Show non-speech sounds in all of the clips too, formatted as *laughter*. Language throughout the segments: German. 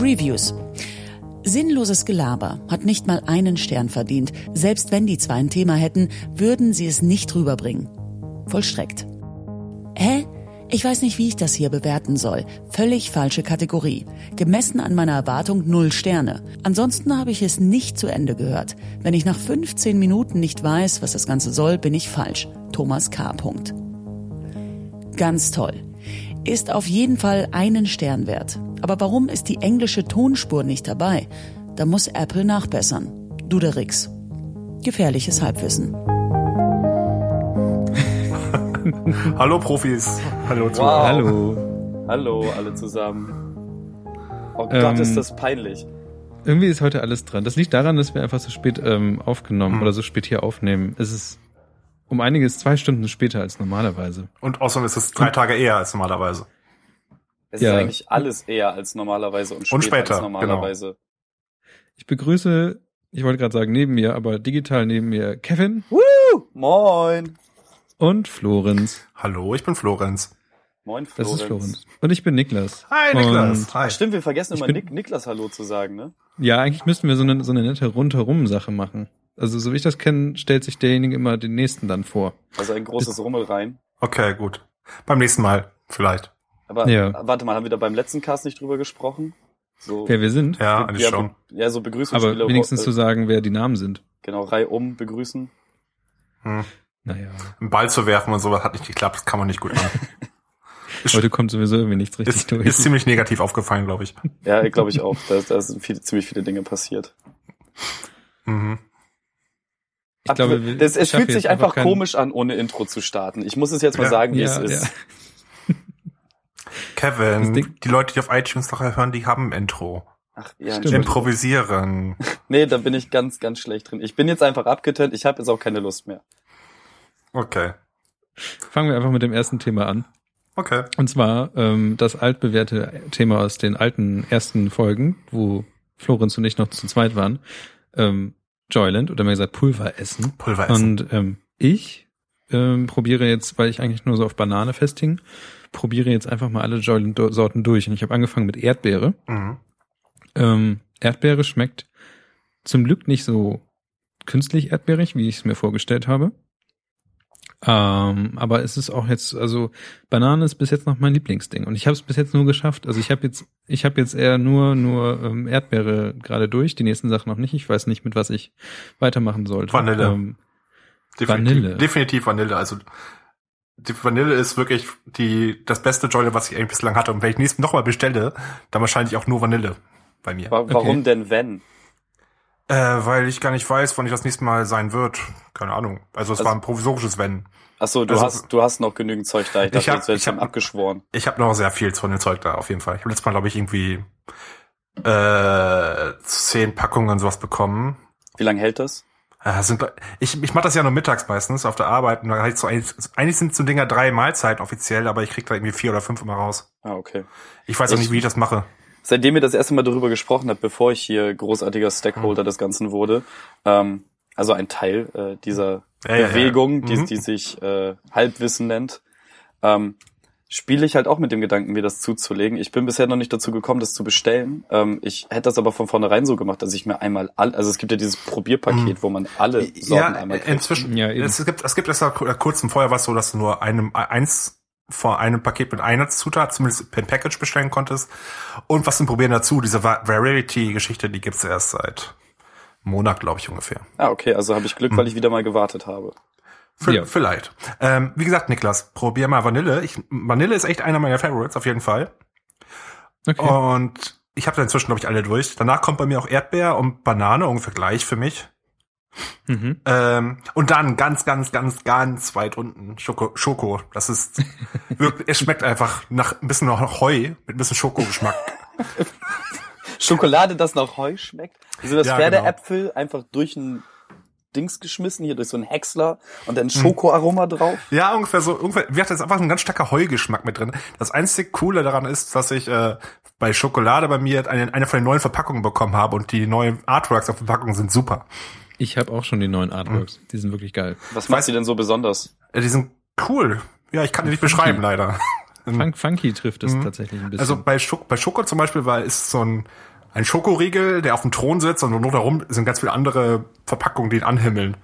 Reviews. Sinnloses Gelaber hat nicht mal einen Stern verdient. Selbst wenn die zwei ein Thema hätten, würden sie es nicht rüberbringen. Vollstreckt. Hä? Ich weiß nicht, wie ich das hier bewerten soll. Völlig falsche Kategorie. Gemessen an meiner Erwartung null Sterne. Ansonsten habe ich es nicht zu Ende gehört. Wenn ich nach 15 Minuten nicht weiß, was das Ganze soll, bin ich falsch. Thomas K. Punkt. Ganz toll. Ist auf jeden Fall einen Stern wert. Aber warum ist die englische Tonspur nicht dabei? Da muss Apple nachbessern. Duderix. Gefährliches Halbwissen. *laughs* Hallo Profis. Hallo Wow. Zuhörer. Hallo. Hallo, alle zusammen. Oh Ähm, Gott, ist das peinlich. Irgendwie ist heute alles dran. Das liegt daran, dass wir einfach so spät ähm, aufgenommen Hm. oder so spät hier aufnehmen. Es ist um einiges zwei Stunden später als normalerweise. Und außerdem ist es drei Tage eher als normalerweise. Es ja. ist eigentlich alles eher als normalerweise und später, Und später, als normalerweise. Ich begrüße, ich wollte gerade sagen neben mir, aber digital neben mir Kevin Moin. und Florenz. Hallo, ich bin Florenz. Moin, Das Florenz. ist Florenz. Und ich bin Niklas. Hi Und Niklas. Hi. Stimmt, wir vergessen immer Nik Niklas Hallo zu sagen, ne? Ja, eigentlich müssten wir so eine, so eine nette Rundherum-Sache machen. Also so wie ich das kenne, stellt sich derjenige immer den nächsten dann vor. Also ein großes Rummel rein. Okay, gut. Beim nächsten Mal vielleicht. Aber Ja. warte mal, haben wir da beim letzten Cast nicht drüber gesprochen? So, Wer wir sind. Ja, eigentlich ja, schon. ja, so Begrüßungsspiele. Aber wenigstens äh, zu sagen, wer die Namen sind. Genau, reihum begrüßen. Hm. Naja. Einen Ball zu werfen und sowas hat nicht geklappt. Das kann man nicht gut machen. *laughs* Heute kommt sowieso irgendwie nichts richtig ist, durch. ist ziemlich negativ aufgefallen, glaube ich. Ja, glaube ich auch. Da, da sind viele, ziemlich viele Dinge passiert. Mhm. Ich glaube, das, es fühlt sich einfach kein- komisch an, ohne Intro zu starten. Ich muss es jetzt mal Ja, sagen, wie ja, es ist. ja. Kevin, die Leute, die auf iTunes noch hören, die haben ein Intro. Ach, ja, Stimmt. Improvisieren. *laughs* Nee, da bin ich ganz, ganz schlecht drin. Ich bin jetzt einfach abgetönt. Ich habe jetzt auch keine Lust mehr. Okay. Fangen wir einfach mit dem ersten Thema an. Okay. Und zwar ähm, das altbewährte Thema aus den alten ersten Folgen, wo Florenz und ich noch zu zweit waren. Ähm, Joyland oder mehr gesagt Pulver essen. Pulver essen. Und ähm, ich ähm, probiere jetzt, weil ich eigentlich nur so auf Banane festhing, probiere jetzt einfach mal alle Joyland-Sorten durch. Und ich habe angefangen mit Erdbeere. Mhm. Ähm, Erdbeere schmeckt zum Glück nicht so künstlich erdbeerig, wie ich es mir vorgestellt habe. Ähm, aber es ist auch jetzt, also Banane ist bis jetzt noch mein Lieblingsding und ich habe es bis jetzt nur geschafft. Also ich habe jetzt, ich habe jetzt eher nur nur ähm, Erdbeere gerade durch, die nächsten Sachen noch nicht. Ich weiß nicht, mit was ich weitermachen sollte. Vanille. Ähm, Definitiv, Vanille. definitiv Vanille. Also die Vanille ist wirklich die das beste Joy, was ich eigentlich bislang hatte. Und wenn ich nächstes nochmal bestelle, dann wahrscheinlich auch nur Vanille bei mir. Wa warum Okay. denn wenn? Äh, weil ich gar nicht weiß, wann ich das nächste Mal sein wird. Keine Ahnung. Also es Also- war ein provisorisches Wenn. Ach so, du Also- hast, du hast noch genügend Zeug da. Ich Ich dachte, hab- jetzt ich ich hab- abgeschworen. Ich habe noch sehr viel von dem Zeug da, auf jeden Fall. Ich habe letztes Mal, glaube ich, irgendwie äh, zehn Packungen und sowas bekommen. Wie lange hält das? Äh, sind, ich ich mache das ja nur mittags meistens auf der Arbeit. Und heißt so, eigentlich sind so Dinger drei Mahlzeiten offiziell, aber ich krieg da irgendwie vier oder fünf immer raus. Ah, okay. Ich weiß auch Ich- nicht, wie ich das mache. Seitdem ihr das erste Mal darüber gesprochen habt, bevor ich hier großartiger Stakeholder des Ganzen wurde, ähm, also ein Teil äh, dieser Ja, ja, ja. Bewegung, Die, Mhm. die sich äh, Halbwissen nennt, ähm, spiele ich halt auch mit dem Gedanken, mir das zuzulegen. Ich bin bisher noch nicht dazu gekommen, das zu bestellen. Ähm, ich hätte das aber von vornherein so gemacht, dass ich mir einmal all, also es gibt ja dieses Probierpaket, wo man alle Sorten Ja, einmal kriegt. inzwischen. Ja, eben. es gibt, es gibt erst mal kurz im Vorher was so, dass du nur einem, eins vor einem Paket mit einer Zutat, zumindest per Package bestellen konntest. Und was zum Probieren dazu, diese Va- Variety-Geschichte, die gibt's erst seit Monat, glaube ich, ungefähr. Ah, okay, also habe ich Glück, weil ich wieder mal gewartet habe. V Ja. Vielleicht. Ähm, wie gesagt, Niklas, probier mal Vanille. Ich, Vanille ist echt einer meiner Favorites, auf jeden Fall. okay. Und ich habe da inzwischen, glaube ich, alle durch. Danach kommt bei mir auch Erdbeer und Banane, ungefähr gleich für mich. Mhm. Ähm, und dann ganz, ganz, ganz, ganz weit unten Schoko. Schoko. Das ist *laughs* wirklich, es schmeckt einfach nach ein bisschen nach Heu mit ein bisschen Schokogeschmack. *laughs* Schokolade, das nach Heu schmeckt. Also das Ja, Pferdeäpfel einfach durch ein Dings geschmissen, hier durch so einen Häcksler und dann Schokoaroma drauf. ja, ungefähr so. Ungefähr, wie gesagt, da ist einfach ein ganz starker Heugeschmack mit drin. Das einzige Coole daran ist, dass ich äh, bei Schokolade bei mir eine, eine von den neuen Verpackungen bekommen habe und die neuen Artworks auf Verpackungen sind super. Ich habe auch schon die neuen Artworks. Die sind wirklich geil. Was macht sie denn so besonders? Äh, die sind cool. Ja, ich kann die nicht beschreiben, leider. Fun funky trifft es Mhm. tatsächlich ein bisschen. Also bei, Schok bei Schoko zum Beispiel war ist so ein, ein Schokoriegel, der auf dem Thron sitzt und nur darum sind ganz viele andere Verpackungen, die ihn anhimmeln.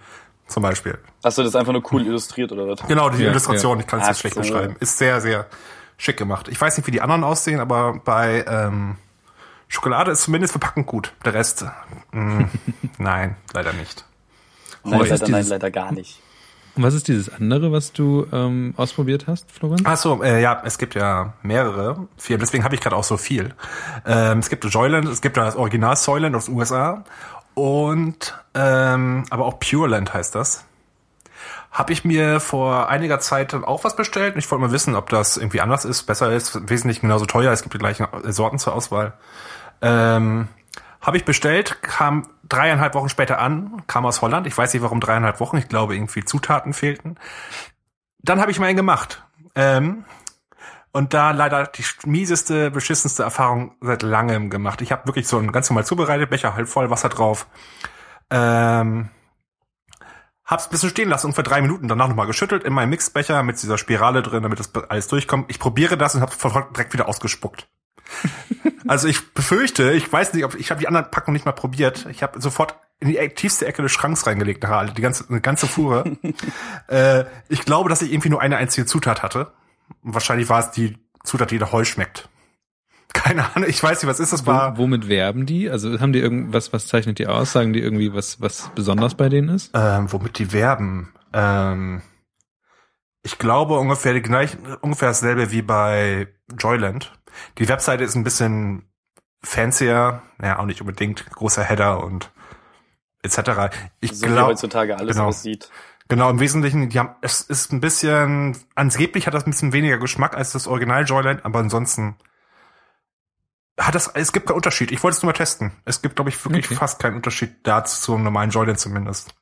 Zum Beispiel. Achso, das ist einfach nur cool illustriert oder was? Genau, die Ja, Illustration, ich kann es jetzt schlecht beschreiben. Ist sehr, sehr schick gemacht. Ich weiß nicht, wie die anderen aussehen, aber bei ähm, Schokolade ist zumindest verpackend gut. Der Rest, mh, *laughs* nein, leider nicht. Nein, leider, nein, leider gar nicht. Und was ist dieses andere, was du ähm, ausprobiert hast, Florenz? Ach so, äh, ja, es gibt ja mehrere Firmen, deswegen habe ich gerade auch so viel. Ähm, es gibt Joyland, es gibt ja das Original Soyland aus den USA und ähm, aber auch Pureland heißt das. Habe ich mir vor einiger Zeit auch was bestellt. Ich wollte mal wissen, ob das irgendwie anders ist, besser ist, wesentlich genauso teuer. Es gibt die gleichen Sorten zur Auswahl. Ähm, habe ich bestellt, kam dreieinhalb Wochen später an, kam aus Holland. Ich weiß nicht, warum dreieinhalb Wochen. Ich glaube, irgendwie Zutaten fehlten. Dann habe ich mal einen gemacht. Ähm, und da leider die mieseste, beschissenste Erfahrung seit langem gemacht. Ich habe wirklich so ein ganz normal zubereitet, Becher halb voll, Wasser drauf. Ähm, hab's ein bisschen stehen lassen und für drei Minuten danach nochmal geschüttelt in meinem Mixbecher mit dieser Spirale drin, damit das alles durchkommt. Ich probiere das und hab's direkt wieder ausgespuckt. *laughs* also ich befürchte, ich weiß nicht, ob ich habe die anderen Packungen nicht mal probiert. Ich habe sofort in die tiefste Ecke des Schranks reingelegt, nachher die ganze eine ganze Fuhre. *laughs* äh, ich glaube, dass ich irgendwie nur eine einzige Zutat hatte. Und wahrscheinlich war es die Zutat, die nach Heu schmeckt. *laughs* Keine Ahnung, ich weiß nicht, was ist das war. Wo, womit werben die? Also haben die irgendwas, was zeichnet die aus? Sagen die irgendwie, was, was besonders bei denen ist? Ähm, womit die werben? Ähm, ich glaube ungefähr die gleich, ungefähr dasselbe wie bei Joyland. Die Webseite ist ein bisschen fancier, naja, auch nicht unbedingt, großer Header und etc. Ich So wie glaube, heutzutage alles genau. aussieht. genau, im Wesentlichen, die haben, es ist ein bisschen, angeblich hat das ein bisschen weniger Geschmack als das Original Joyland, aber ansonsten hat das, es gibt keinen Unterschied. Ich wollte es nur mal testen. Es gibt, glaube ich, wirklich Okay. fast keinen Unterschied dazu zum normalen Joyland zumindest.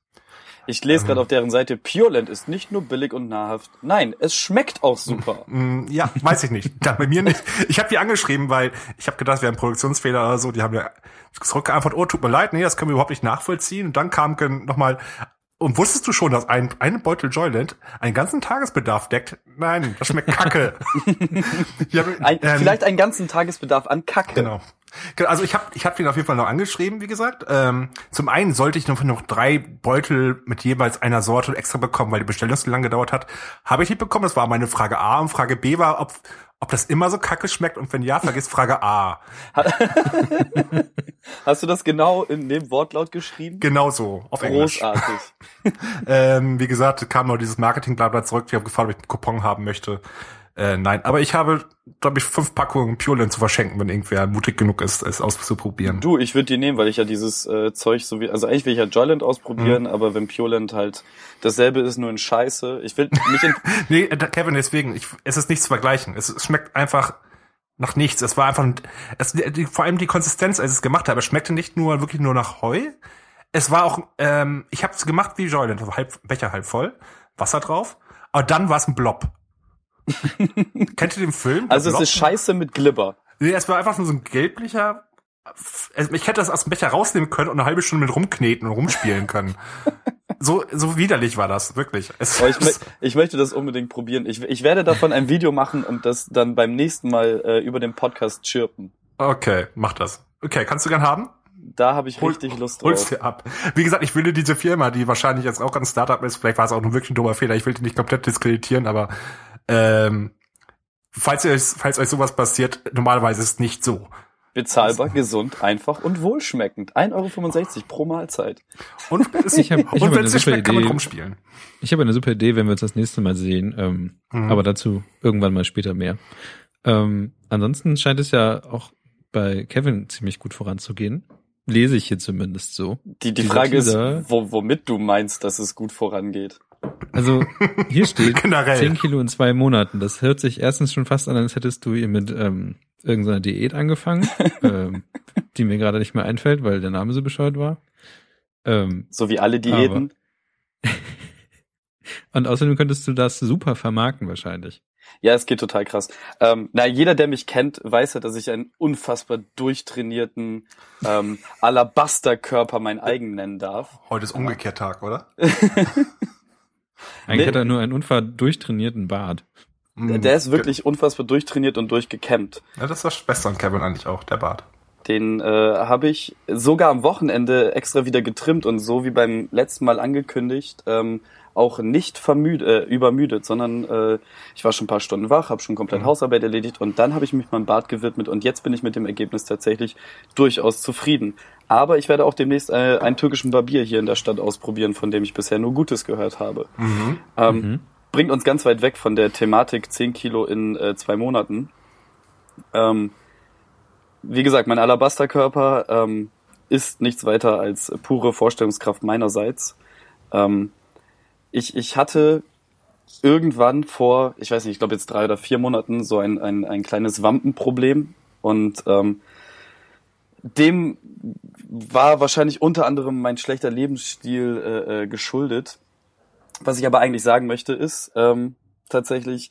Ich lese Ähm. gerade auf deren Seite, Pureland ist nicht nur billig und nahrhaft. Nein, es schmeckt auch super. Mm, Ja, weiß ich nicht. Da, bei mir nicht. Ich habe die angeschrieben, weil ich habe gedacht, wir haben Produktionsfehler oder so. Die haben ja zurückgeantwortet, oh, tut mir leid, nee, das können wir überhaupt nicht nachvollziehen. Und dann kam nochmal, und wusstest du schon, dass ein, ein Beutel Joyland einen ganzen Tagesbedarf deckt? Nein, das schmeckt kacke. *laughs* Hab, Ein, ähm, vielleicht einen ganzen Tagesbedarf an Kacke. Genau. Genau, Also ich habe ich hab ihn auf jeden Fall noch angeschrieben, wie gesagt. Ähm, zum einen sollte ich noch, noch drei Beutel mit jeweils einer Sorte extra bekommen, weil die Bestellung so lange gedauert hat. Habe ich nicht bekommen. Das war meine Frage A. Und Frage B war, ob, ob das immer so kacke schmeckt. Und wenn ja, vergiss Frage A. *laughs* Hast du das genau in dem Wortlaut geschrieben? Genauso, auf Englisch. Großartig. *laughs* Ähm, wie gesagt, kam noch dieses Marketing-Blabla zurück. Ich habe gefragt, ob ich einen Coupon haben möchte. Äh, nein, aber ich habe, glaube ich, fünf Packungen Pureland zu verschenken, wenn irgendwer mutig genug ist, es auszuprobieren. Du, ich würde die nehmen, weil ich ja dieses äh, Zeug so wie, also eigentlich will ich ja Joyland ausprobieren, Mhm. aber wenn Pureland halt dasselbe ist, nur in Scheiße. Ich will mich in, *laughs* Nee, äh, Kevin, deswegen, ich, es ist nichts zu vergleichen. Es, es schmeckt einfach nach nichts. Es war einfach, ein- es, die, vor allem die Konsistenz, als ich es gemacht habe, es schmeckte nicht nur wirklich nur nach Heu. Es war auch, ähm, ich habe es gemacht wie Joyland, also halb, Becher halb voll, Wasser drauf, aber dann war es ein Blob. *laughs* Kennt ihr den Film? also es ist Scheiße mit Glibber. Nee, es war einfach nur so ein gelblicher. Also ich hätte das aus dem Becher rausnehmen können und eine halbe Stunde mit rumkneten und rumspielen können. *laughs* so, so widerlich war das, wirklich. Aber ich, *laughs* ich möchte das unbedingt probieren. Ich, ich werde davon ein Video machen und das dann beim nächsten Mal äh, über den Podcast chirpen. okay, mach das. Okay, kannst du gern haben? Da habe ich Hol- richtig Lust drauf. dir ab. Wie gesagt, ich will dir diese Firma, die wahrscheinlich jetzt auch ein Startup ist, vielleicht war es auch nur wirklich ein dummer Fehler, ich will die nicht komplett diskreditieren, aber ähm, falls, ihr, falls euch sowas passiert, normalerweise ist es nicht so. Bezahlbar, gesund, einfach und wohlschmeckend. 1,65 Euro pro Mahlzeit. Und *laughs* Ich hab- ich und hab wenn eine es schmeckt, kann man Idee. rumspielen. Ich habe eine super Idee, wenn wir uns das nächste Mal sehen, ähm, Mhm. aber dazu irgendwann mal später mehr. Ähm, ansonsten scheint es ja auch bei Kevin ziemlich gut voranzugehen. Lese ich hier zumindest so. Die, die Dieser Frage Teaser- ist, wo, womit du meinst, dass es gut vorangeht. Also hier steht *laughs* Generell. 10 Kilo in zwei Monaten. Das hört sich erstens schon fast an, als hättest du hier mit ähm, irgendeiner Diät angefangen, *laughs* ähm, die mir gerade nicht mehr einfällt, weil der Name so bescheuert war. Ähm, So wie alle Diäten. *laughs* und außerdem könntest du das super vermarkten wahrscheinlich. Ja, es geht total krass. Ähm, na, jeder, der mich kennt, weiß ja, dass ich einen unfassbar durchtrainierten ähm, Alabasterkörper mein eigen nennen darf. Heute ist umgekehrt Tag, oder? Eigentlich Nee. hat er nur einen unfair durchtrainierten Bart. Der, der ist wirklich unfassbar durchtrainiert und durchgekämmt. Ja, das das Beste an Kevin eigentlich auch, der Bart. Den äh, habe ich sogar am Wochenende extra wieder getrimmt und so wie beim letzten Mal angekündigt, ähm, auch nicht vermüd, äh, übermüdet, sondern äh, ich war schon ein paar Stunden wach, habe schon komplett Mhm. Hausarbeit erledigt und dann habe ich mich meinem Bart gewidmet und jetzt bin ich mit dem Ergebnis tatsächlich durchaus zufrieden. Aber ich werde auch demnächst äh, einen türkischen Barbier hier in der Stadt ausprobieren, von dem ich bisher nur Gutes gehört habe. Mhm. Ähm, Bringt uns ganz weit weg von der Thematik 10 Kilo in äh, zwei Monaten. Ähm, wie gesagt, mein Alabasterkörper ähm, ist nichts weiter als pure Vorstellungskraft meinerseits. Ähm, ich, ich hatte irgendwann vor, ich weiß nicht, ich glaube jetzt drei oder vier Monaten so ein, ein, ein kleines Wampenproblem und ähm, dem war wahrscheinlich unter anderem mein schlechter Lebensstil äh, äh, geschuldet. Was ich aber eigentlich sagen möchte, ist ähm, tatsächlich,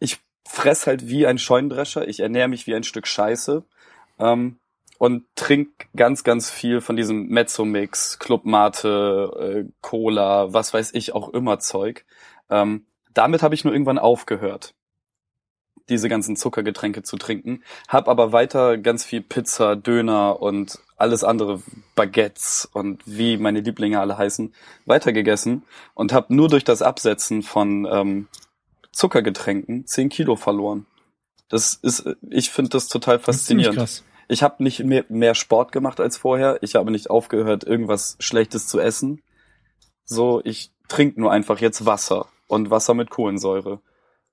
ich fress halt wie ein Scheunendrescher, ich ernähre mich wie ein Stück Scheiße ähm, und trink ganz, ganz viel von diesem Mezzo-Mix, Club Mate, äh, Cola, was weiß ich auch immer Zeug. Ähm, damit habe ich nur irgendwann aufgehört, diese ganzen Zuckergetränke zu trinken, hab aber weiter ganz viel Pizza, Döner und alles andere, Baguettes und wie meine Lieblinge alle heißen, weitergegessen und habe nur durch das Absetzen von ähm, Zuckergetränken 10 Kilo verloren. Das ist, ich finde das total Das faszinierend. krass. Ich habe nicht mehr, mehr Sport gemacht als vorher. Ich habe nicht aufgehört, irgendwas Schlechtes zu essen. So, ich trinke nur einfach jetzt Wasser und Wasser mit Kohlensäure.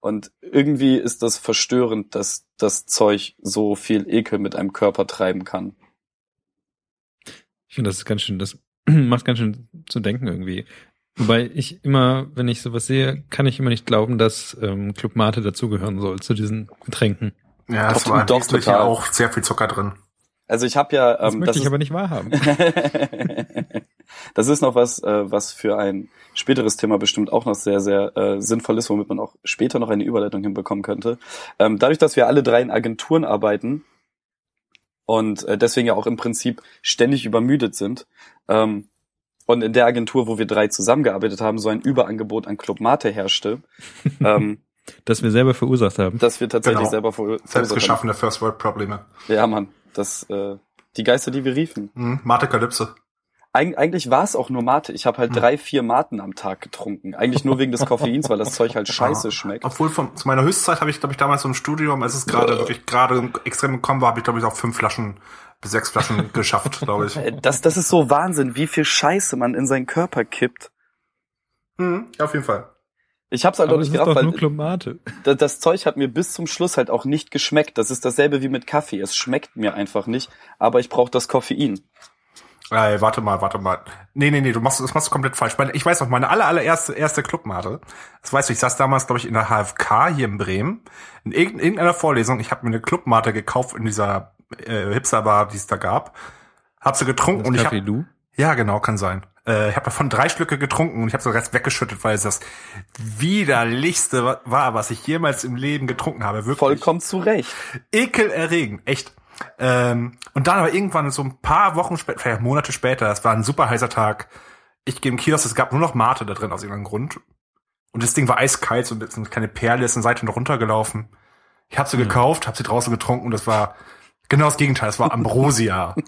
Und irgendwie ist das verstörend, dass das Zeug so viel Ekel mit einem Körper treiben kann. Ich finde, das ist ganz schön, das *clears throat* macht ganz schön zu denken irgendwie. Wobei ich immer, wenn ich sowas sehe, kann ich immer nicht glauben, dass ähm, Club Mate dazugehören soll, zu diesen Getränken. Ja, es war doch, total. auch sehr viel Zucker drin. Also ich habe ja, Das ähm, möchte das ich ist, aber nicht wahrhaben. *laughs* das ist noch was, äh, was für ein späteres Thema bestimmt auch noch sehr, sehr äh, sinnvoll ist, womit man auch später noch eine Überleitung hinbekommen könnte. Ähm, dadurch, dass wir alle drei in Agenturen arbeiten und äh, deswegen ja auch im Prinzip ständig übermüdet sind, ähm, und in der Agentur, wo wir drei zusammengearbeitet haben, so ein Überangebot an Club Mate herrschte, *laughs* ähm, Das wir selber verursacht haben. dass wir tatsächlich Genau. selber vor, Selbst geschaffene First World Probleme. Ja, Mann, das äh, die Geister, die wir riefen. Mhm. Matekalypse. Eig eigentlich war es auch nur Mate. Ich habe halt Hm. drei, vier Maten am Tag getrunken. Eigentlich nur wegen des *laughs* Koffeins, weil das Zeug halt scheiße Ja. schmeckt. Obwohl von, zu meiner Höchstzeit habe ich, glaube ich, damals so im Studium, als es gerade wirklich gerade extrem gekommen war, habe ich, glaube ich, auch fünf Flaschen bis sechs Flaschen *laughs* geschafft, glaube ich. Äh, Das, das ist so Wahnsinn, wie viel Scheiße man in seinen Körper kippt. Mhm. Ja, auf jeden Fall. Ich hab's halt Aber auch nicht gerafft, nur weil das, das Zeug hat mir bis zum Schluss halt auch nicht geschmeckt. Das ist dasselbe wie mit Kaffee. Es schmeckt mir einfach nicht, aber ich brauche das Koffein. Ey, warte mal, warte mal. Nee, nee, nee, du machst, das machst du komplett falsch. Ich weiß noch, meine aller, allererste erste Clubmate, das weißt du, ich saß damals, glaube ich, in der HFK hier in Bremen, in irgend- irgendeiner Vorlesung, ich habe mir eine Clubmate gekauft in dieser äh, Hipsterbar, die es da gab, hab sie getrunken Das und ich Café hab, Lu. ja, genau, kann sein. Äh, ich habe davon drei Stücke getrunken und ich habe so ganz weggeschüttet, weil es das widerlichste wa- war, was ich jemals im Leben getrunken habe. Wirklich Vollkommen zu Recht. ekelerregend, echt. Ähm, und dann aber irgendwann so ein paar Wochen später, vielleicht Monate später, es war ein super heißer Tag. Ich gehe im Kiosk, es gab nur noch Mate da drin aus irgendeinem Grund. Und das Ding war eiskalt, so ein bisschen keine Perle, ist eine Seite noch runtergelaufen. Ich habe sie gekauft, habe sie draußen getrunken und das war genau das Gegenteil, es war Ambrosia. *laughs*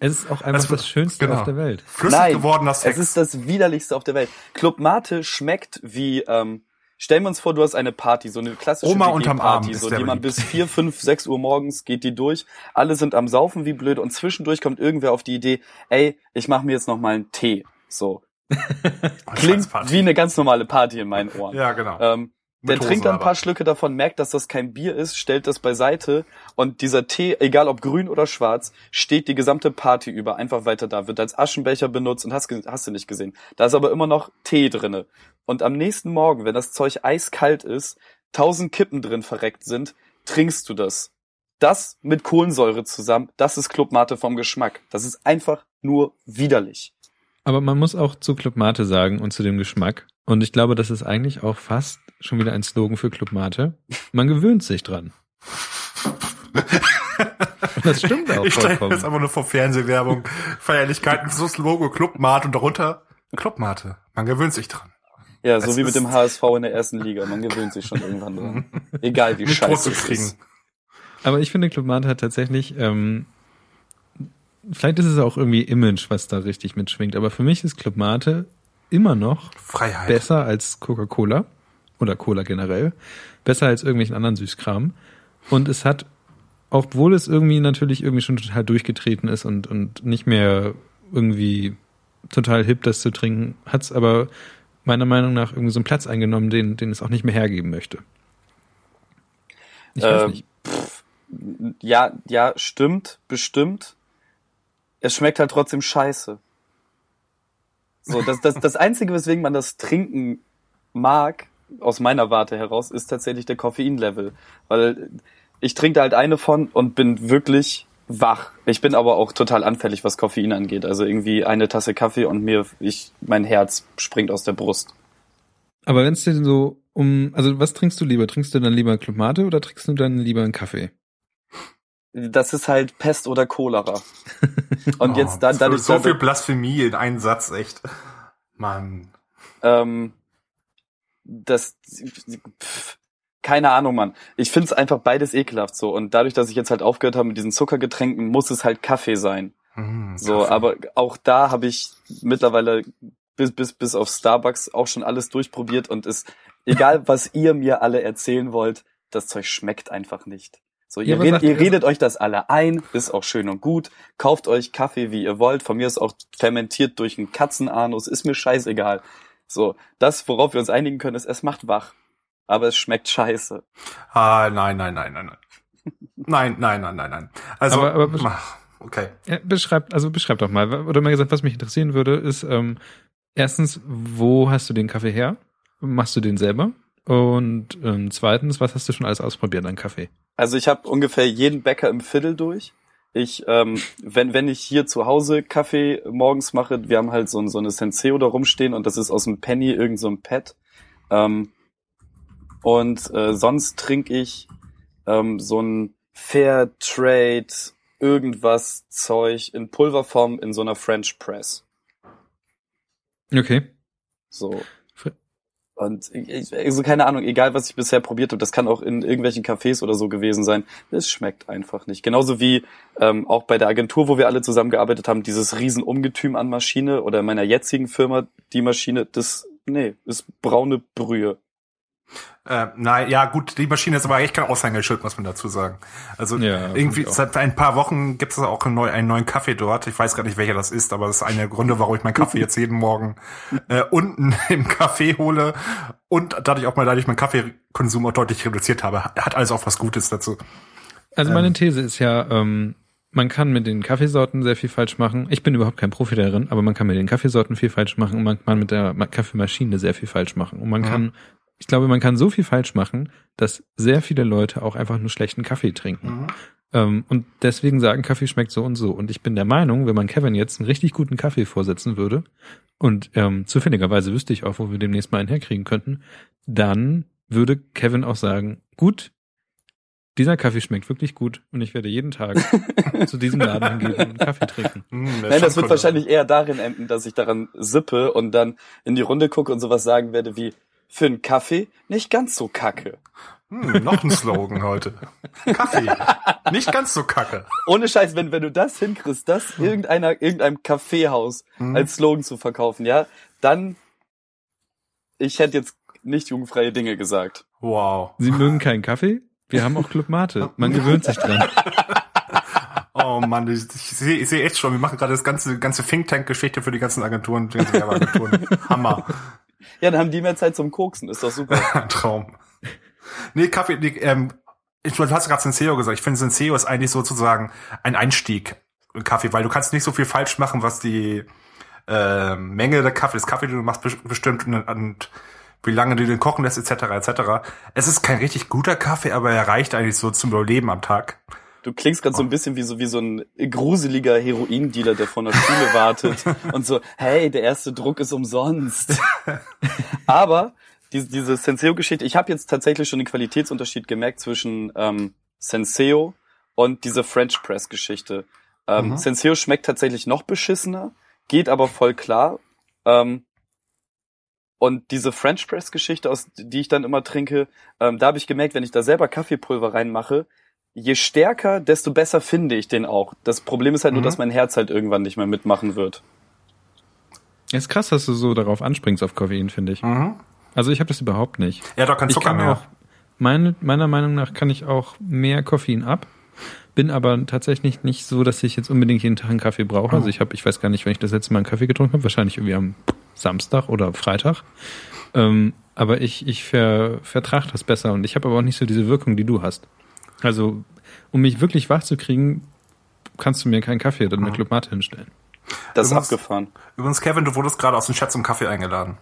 Es ist auch einfach Also, das Schönste genau. auf der Welt. Flüssig Nein, gewordener Sex. Es ist das widerlichste auf der Welt. Club Mate schmeckt wie, ähm, stellen wir uns vor, du hast eine Party, so eine klassische Oma unterm Arm so die man bis vier, fünf, sechs Uhr morgens geht die durch. Alle sind am Saufen wie blöd und zwischendurch kommt irgendwer auf die Idee, ey, ich mache mir jetzt noch mal einen Tee. So. *laughs* Klingt wie eine ganz normale Party in meinen Ohren. Ja, genau. Ähm, der Mit trinkt dann ein paar aber. Schlücke davon, merkt, dass das kein Bier ist, stellt das beiseite und dieser Tee, egal ob grün oder schwarz, steht die gesamte Party über einfach weiter da, wird als Aschenbecher benutzt und hast, hast du nicht gesehen. Da ist aber immer noch Tee drinne. Und am nächsten Morgen, wenn das Zeug eiskalt ist, tausend Kippen drin verreckt sind, trinkst du das. Das mit Kohlensäure zusammen, das ist Clubmate vom Geschmack. Das ist einfach nur widerlich. Aber man muss auch zu Club Mate sagen und zu dem Geschmack. Und ich glaube, das ist eigentlich auch fast schon wieder ein Slogan für Club Mate. Man gewöhnt sich dran. Und *laughs* das stimmt auch ich vollkommen. jetzt einfach nur vor Fernsehwerbung, Feierlichkeiten, so das Logo Clubmate und darunter Clubmate. Man gewöhnt sich dran. Ja, so Es wie mit ist- dem HSV in der ersten Liga. Man gewöhnt sich schon irgendwann dran. *laughs* Egal wie scheiße es ist. Aber ich finde, Club Mate hat tatsächlich, ähm, vielleicht ist es auch irgendwie Image, was da richtig mitschwingt, aber für mich ist Club Mate immer noch Freiheit. besser als Coca-Cola oder Cola generell, besser als irgendwelchen anderen Süßkram. Und es hat, obwohl es irgendwie natürlich irgendwie schon total durchgetreten ist und, und nicht mehr irgendwie total hip, das zu trinken, hat es aber meiner Meinung nach irgendwie so einen Platz eingenommen, den, den es auch nicht mehr hergeben möchte. Ich weiß Ähm, nicht. Ja, ja, stimmt, bestimmt. Es schmeckt halt trotzdem scheiße. So, das, das, das Einzige, weswegen man das trinken mag, aus meiner Warte heraus, ist tatsächlich der Koffeinlevel. Weil ich trinke da halt eine von und bin wirklich wach. Ich bin aber auch total anfällig, was Koffein angeht. Also irgendwie eine Tasse Kaffee und mir, ich, mein Herz springt aus der Brust. Aber wenn es denn so um, also was trinkst du lieber? Trinkst du dann lieber Club Mate oder trinkst du dann lieber einen Kaffee? Das ist halt Pest oder Cholera. *laughs* Und jetzt da, Oh, dadurch, so viel Blasphemie in einen Satz, echt. Mann. ähm, das, pff, keine Ahnung, Mann. Ich find's einfach beides ekelhaft so. Und dadurch, dass ich jetzt halt aufgehört habe mit diesen Zuckergetränken, muss es halt Kaffee sein. Hm, So, Kaffee. aber auch da habe ich mittlerweile bis, bis, bis auf Starbucks auch schon alles durchprobiert und ist, egal *laughs* was ihr mir alle erzählen wollt, das Zeug schmeckt einfach nicht. So, Ja, ihr, aber redet, ihr- redet euch das alle ein, ist auch schön und gut. Kauft euch Kaffee, wie ihr wollt. Von mir ist auch fermentiert durch einen Katzenanus, ist mir scheißegal. So, das, worauf wir uns einigen können, ist, es macht wach. Aber es schmeckt scheiße. Ah, nein, nein, nein, nein, nein. Nein, nein, nein, nein, nein. Also, Aber- aber- ach, okay. Ja, beschreib, also beschreib doch mal. Oder mal gesagt, was mich interessieren würde, ist ähm, erstens, wo hast du den Kaffee her? Machst du den selber? Und ähm, zweitens, was hast du schon alles ausprobiert an Kaffee? Also ich habe ungefähr jeden Bäcker im Viertel durch. Ich, ähm, wenn, wenn ich hier zu Hause Kaffee morgens mache, wir haben halt so, ein- so eine Senseo da rumstehen und das ist aus dem Penny irgend so ein Pad. Ähm, und äh, sonst trinke ich ähm, so ein Fair Trade irgendwas Zeug in Pulverform in so einer French Press. Okay. So. Und ich, also keine Ahnung, egal was ich bisher probiert habe, das kann auch in irgendwelchen Cafés oder so gewesen sein. Es schmeckt einfach nicht. Genauso wie ähm, auch bei der Agentur, wo wir alle zusammengearbeitet haben, dieses Riesenungetüm an Maschine oder in meiner jetzigen Firma, die Maschine, das, nee, ist braune Brühe. Äh, nein, ja gut, die Maschine ist aber echt kein Aushängeschild, muss man dazu sagen. Also Ja, irgendwie seit ein paar Wochen gibt es auch einen, neu, einen neuen Kaffee dort. Ich weiß gar nicht, welcher das ist, aber das ist einer der Gründe, warum ich meinen Kaffee jetzt jeden Morgen *laughs* äh, unten *laughs* im Kaffee hole und dadurch auch mal dadurch meinen Kaffeekonsum auch deutlich reduziert habe. Hat alles auch was Gutes dazu. Also Ähm. meine These ist ja, ähm, man kann mit den Kaffeesorten sehr viel falsch machen. Ich bin überhaupt kein Profi darin, aber man kann mit den Kaffeesorten viel falsch machen und man kann mit der Ma- Kaffeemaschine sehr viel falsch machen. Und man Mhm. kann, ich glaube, man kann so viel falsch machen, dass sehr viele Leute auch einfach nur schlechten Kaffee trinken. Ähm, und deswegen sagen, Kaffee schmeckt so und so. Und ich bin der Meinung, wenn man Kevin jetzt einen richtig guten Kaffee vorsetzen würde, und ähm, zufälligerweise wüsste ich auch, wo wir demnächst mal einen herkriegen könnten, dann würde Kevin auch sagen, gut, dieser Kaffee schmeckt wirklich gut und ich werde jeden Tag *laughs* zu diesem Laden hingehen und einen Kaffee trinken. Der Nein, das wird wahrscheinlich eher darin enden, dass ich daran sippe und dann in die Runde gucke und sowas sagen werde wie, für einen Kaffee nicht ganz so kacke. Hm, noch ein Slogan heute. Kaffee. Nicht ganz so kacke. Ohne Scheiß, wenn, wenn du das hinkriegst, das irgendeiner, irgendeinem Kaffeehaus Mhm. als Slogan zu verkaufen, ja, dann, ich hätte jetzt nicht jugendfreie Dinge gesagt. Wow. Sie mögen keinen Kaffee? Wir haben auch Club Mate. Man gewöhnt sich dran. Oh Mann, ich, ich sehe ich seh echt schon, wir machen gerade das ganze, ganze Think Tank-Geschichte für die ganzen Agenturen, die ganzen Werbeagenturen. Hammer. Ja, dann haben die mehr Zeit zum Koksen, ist doch super. *laughs* Traum. Nee, Kaffee, nee, ähm, ich, du hast gerade Senseo gesagt. Ich finde, Senseo ist eigentlich sozusagen ein Einstieg in Kaffee, weil du kannst nicht so viel falsch machen, was die äh, Menge der Kaffee, des Kaffee, den du machst, bes- bestimmt und, und wie lange du den kochen lässt, etc., etc. Es ist kein richtig guter Kaffee, aber er reicht eigentlich so zum Überleben am Tag. Du klingst gerade so ein bisschen wie so, wie so ein gruseliger Heroindealer, der vor einer Schule *laughs* wartet und so, hey, der erste Druck ist umsonst. Aber diese, diese Senseo-Geschichte, ich habe jetzt tatsächlich schon den Qualitätsunterschied gemerkt zwischen ähm, Senseo und dieser French Press-Geschichte. Ähm, Mhm. Senseo schmeckt tatsächlich noch beschissener, geht aber voll klar. Ähm, Und diese French Press Geschichte, aus die ich dann immer trinke, ähm, da habe ich gemerkt, wenn ich da selber Kaffeepulver reinmache, je stärker, desto besser finde ich den auch. Das Problem ist halt nur, Mhm. dass mein Herz halt irgendwann nicht mehr mitmachen wird. ist krass, dass du so darauf anspringst auf Koffein, finde ich. Mhm. Also ich habe das überhaupt nicht. Hat doch Ich Zucker kann mehr. auch, meine, meiner Meinung nach kann ich auch mehr Koffein ab. Bin aber tatsächlich nicht so, dass ich jetzt unbedingt jeden Tag einen Kaffee brauche. Also ich habe, ich weiß gar nicht, wenn ich das letzte Mal einen Kaffee getrunken habe, wahrscheinlich irgendwie am Samstag oder Freitag. Ähm, aber ich, ich ver, vertrage das besser und ich habe aber auch nicht so diese Wirkung, die du hast. Also, um mich wirklich wach zu kriegen, kannst du mir keinen Kaffee oder eine Club Mate hinstellen. Das ist Übrigens- abgefahren. Übrigens, Kevin, du wurdest gerade aus dem Chat zum Kaffee eingeladen.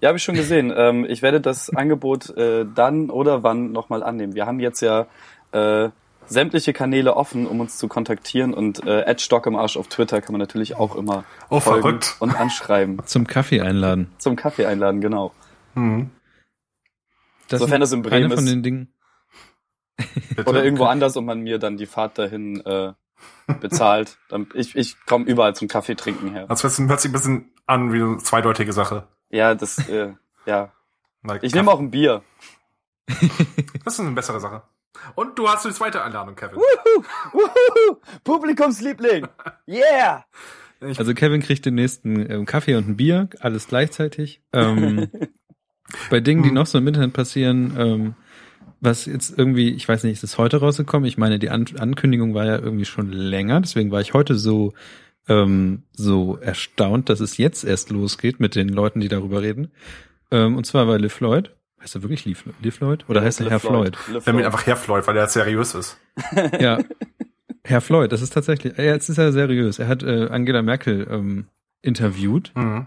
Ja, habe ich schon gesehen. *laughs* ähm, ich werde das Angebot äh, dann oder wann nochmal annehmen. Wir haben jetzt ja äh, sämtliche Kanäle offen, um uns zu kontaktieren und äh, Stock im Arsch auf Twitter kann man natürlich auch immer Oh, folgen verrückt. und anschreiben. *laughs* Zum Kaffee einladen. Zum Kaffee einladen, genau. Mhm. Das Sofern ist das in Bremen eine von ist. den Dingen. Bitte? Oder irgendwo anders und man mir dann die Fahrt dahin äh, bezahlt. *laughs* Dann, ich ich komme überall zum Kaffee trinken her. Das hört sich ein bisschen an wie eine zweideutige Sache. Ja, das, äh, ja. Like, Ich nehme auch ein Bier. *laughs* Das ist eine bessere Sache. Und du hast die zweite Einladung, Kevin. Wuhu! Publikumsliebling! Yeah! Also Kevin kriegt den nächsten ähm, Kaffee und ein Bier, alles gleichzeitig. Ähm, *laughs* bei Dingen, die noch so im Internet passieren, ähm, was jetzt irgendwie, ich weiß nicht, ist es heute rausgekommen? Ich meine, die An Ankündigung war ja irgendwie schon länger, deswegen war ich heute so ähm, so erstaunt, dass es jetzt erst losgeht mit den Leuten, die darüber reden. Ähm, und zwar war Liv Floyd. Heißt er wirklich Liv, Liv Floyd? Oder heißt er Herr Floyd? Le Wir haben ihn Floyd. einfach herfleut, weil er seriös ist. *laughs* Ja. Herr Floyd, das ist tatsächlich, ja, jetzt ist er seriös. Er hat äh, Angela Merkel ähm, interviewt Mhm.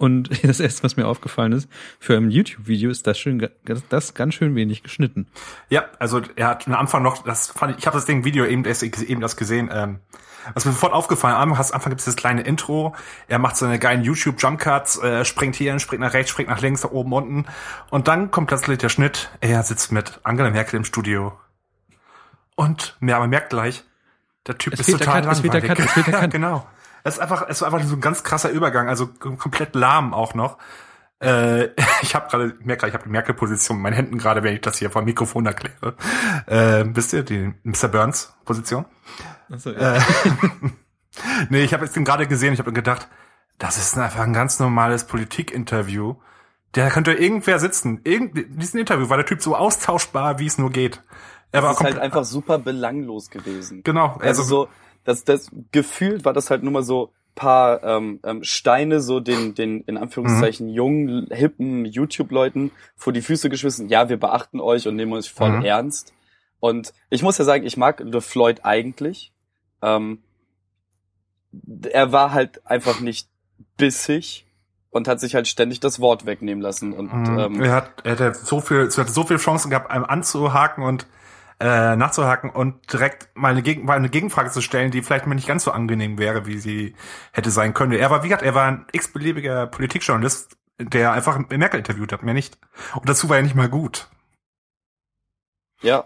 Und *laughs* das erste, was mir aufgefallen ist, für ein YouTube-Video ist das schön, das ganz schön wenig geschnitten. Ja, also er hat am Anfang noch, das fand ich, ich habe das Ding Video eben erst eben das gesehen, ähm, was mir sofort aufgefallen, am Anfang, am Anfang gibt es das kleine Intro, er macht seine geilen YouTube-Jump-Cuts, äh, springt hier, springt nach rechts, springt nach links, nach oben, unten und dann kommt plötzlich der Schnitt, er sitzt mit Angela Merkel im Studio und ja, man merkt gleich, der Typ Es ist fehlt der total Cut, es fehlt der langweilig. Cut, es fehlt der *laughs* Cut. genau. Es ist einfach, es ist einfach so ein ganz krasser Übergang, also komplett lahm auch noch. Äh, *laughs* ich habe gerade, merke, ich habe die Merkel-Position in meinen Händen gerade, wenn ich das hier vor dem Mikrofon erkläre. Äh, wisst ihr, die Mr. Burns-Position? Achso, Äh, *laughs* nee, ich habe jetzt den gerade gesehen, ich habe mir gedacht, das ist einfach ein ganz normales Politik-Interview. Da könnte irgendwer sitzen. Irgend, in diesem Interview war der Typ so austauschbar, wie es nur geht. Er war Das ist halt komplett- einfach super belanglos gewesen. Genau, Also so, das, das gefühlt war das halt nur mal so paar ähm, ähm, Steine so den, den in Anführungszeichen Mhm. jungen, hippen YouTube-Leuten vor die Füße geschmissen. Ja, wir beachten euch und nehmen euch voll Mhm. ernst. Und ich muss ja sagen, ich mag Le Floyd eigentlich. Ähm, er war halt einfach nicht bissig und hat sich halt ständig das Wort wegnehmen lassen. Und Mhm. ähm, er hat, er hatte so viel, er hatte so viele Chancen gehabt, einem anzuhaken und äh, nachzuhaken und direkt mal eine, Gegen, mal eine Gegenfrage zu stellen, die vielleicht mal nicht ganz so angenehm wäre, wie sie hätte sein können. Er war, wie gesagt, er war ein x-beliebiger Politikjournalist, der einfach Merkel interviewt hat, mehr nicht. Und dazu war er nicht mal gut. ja.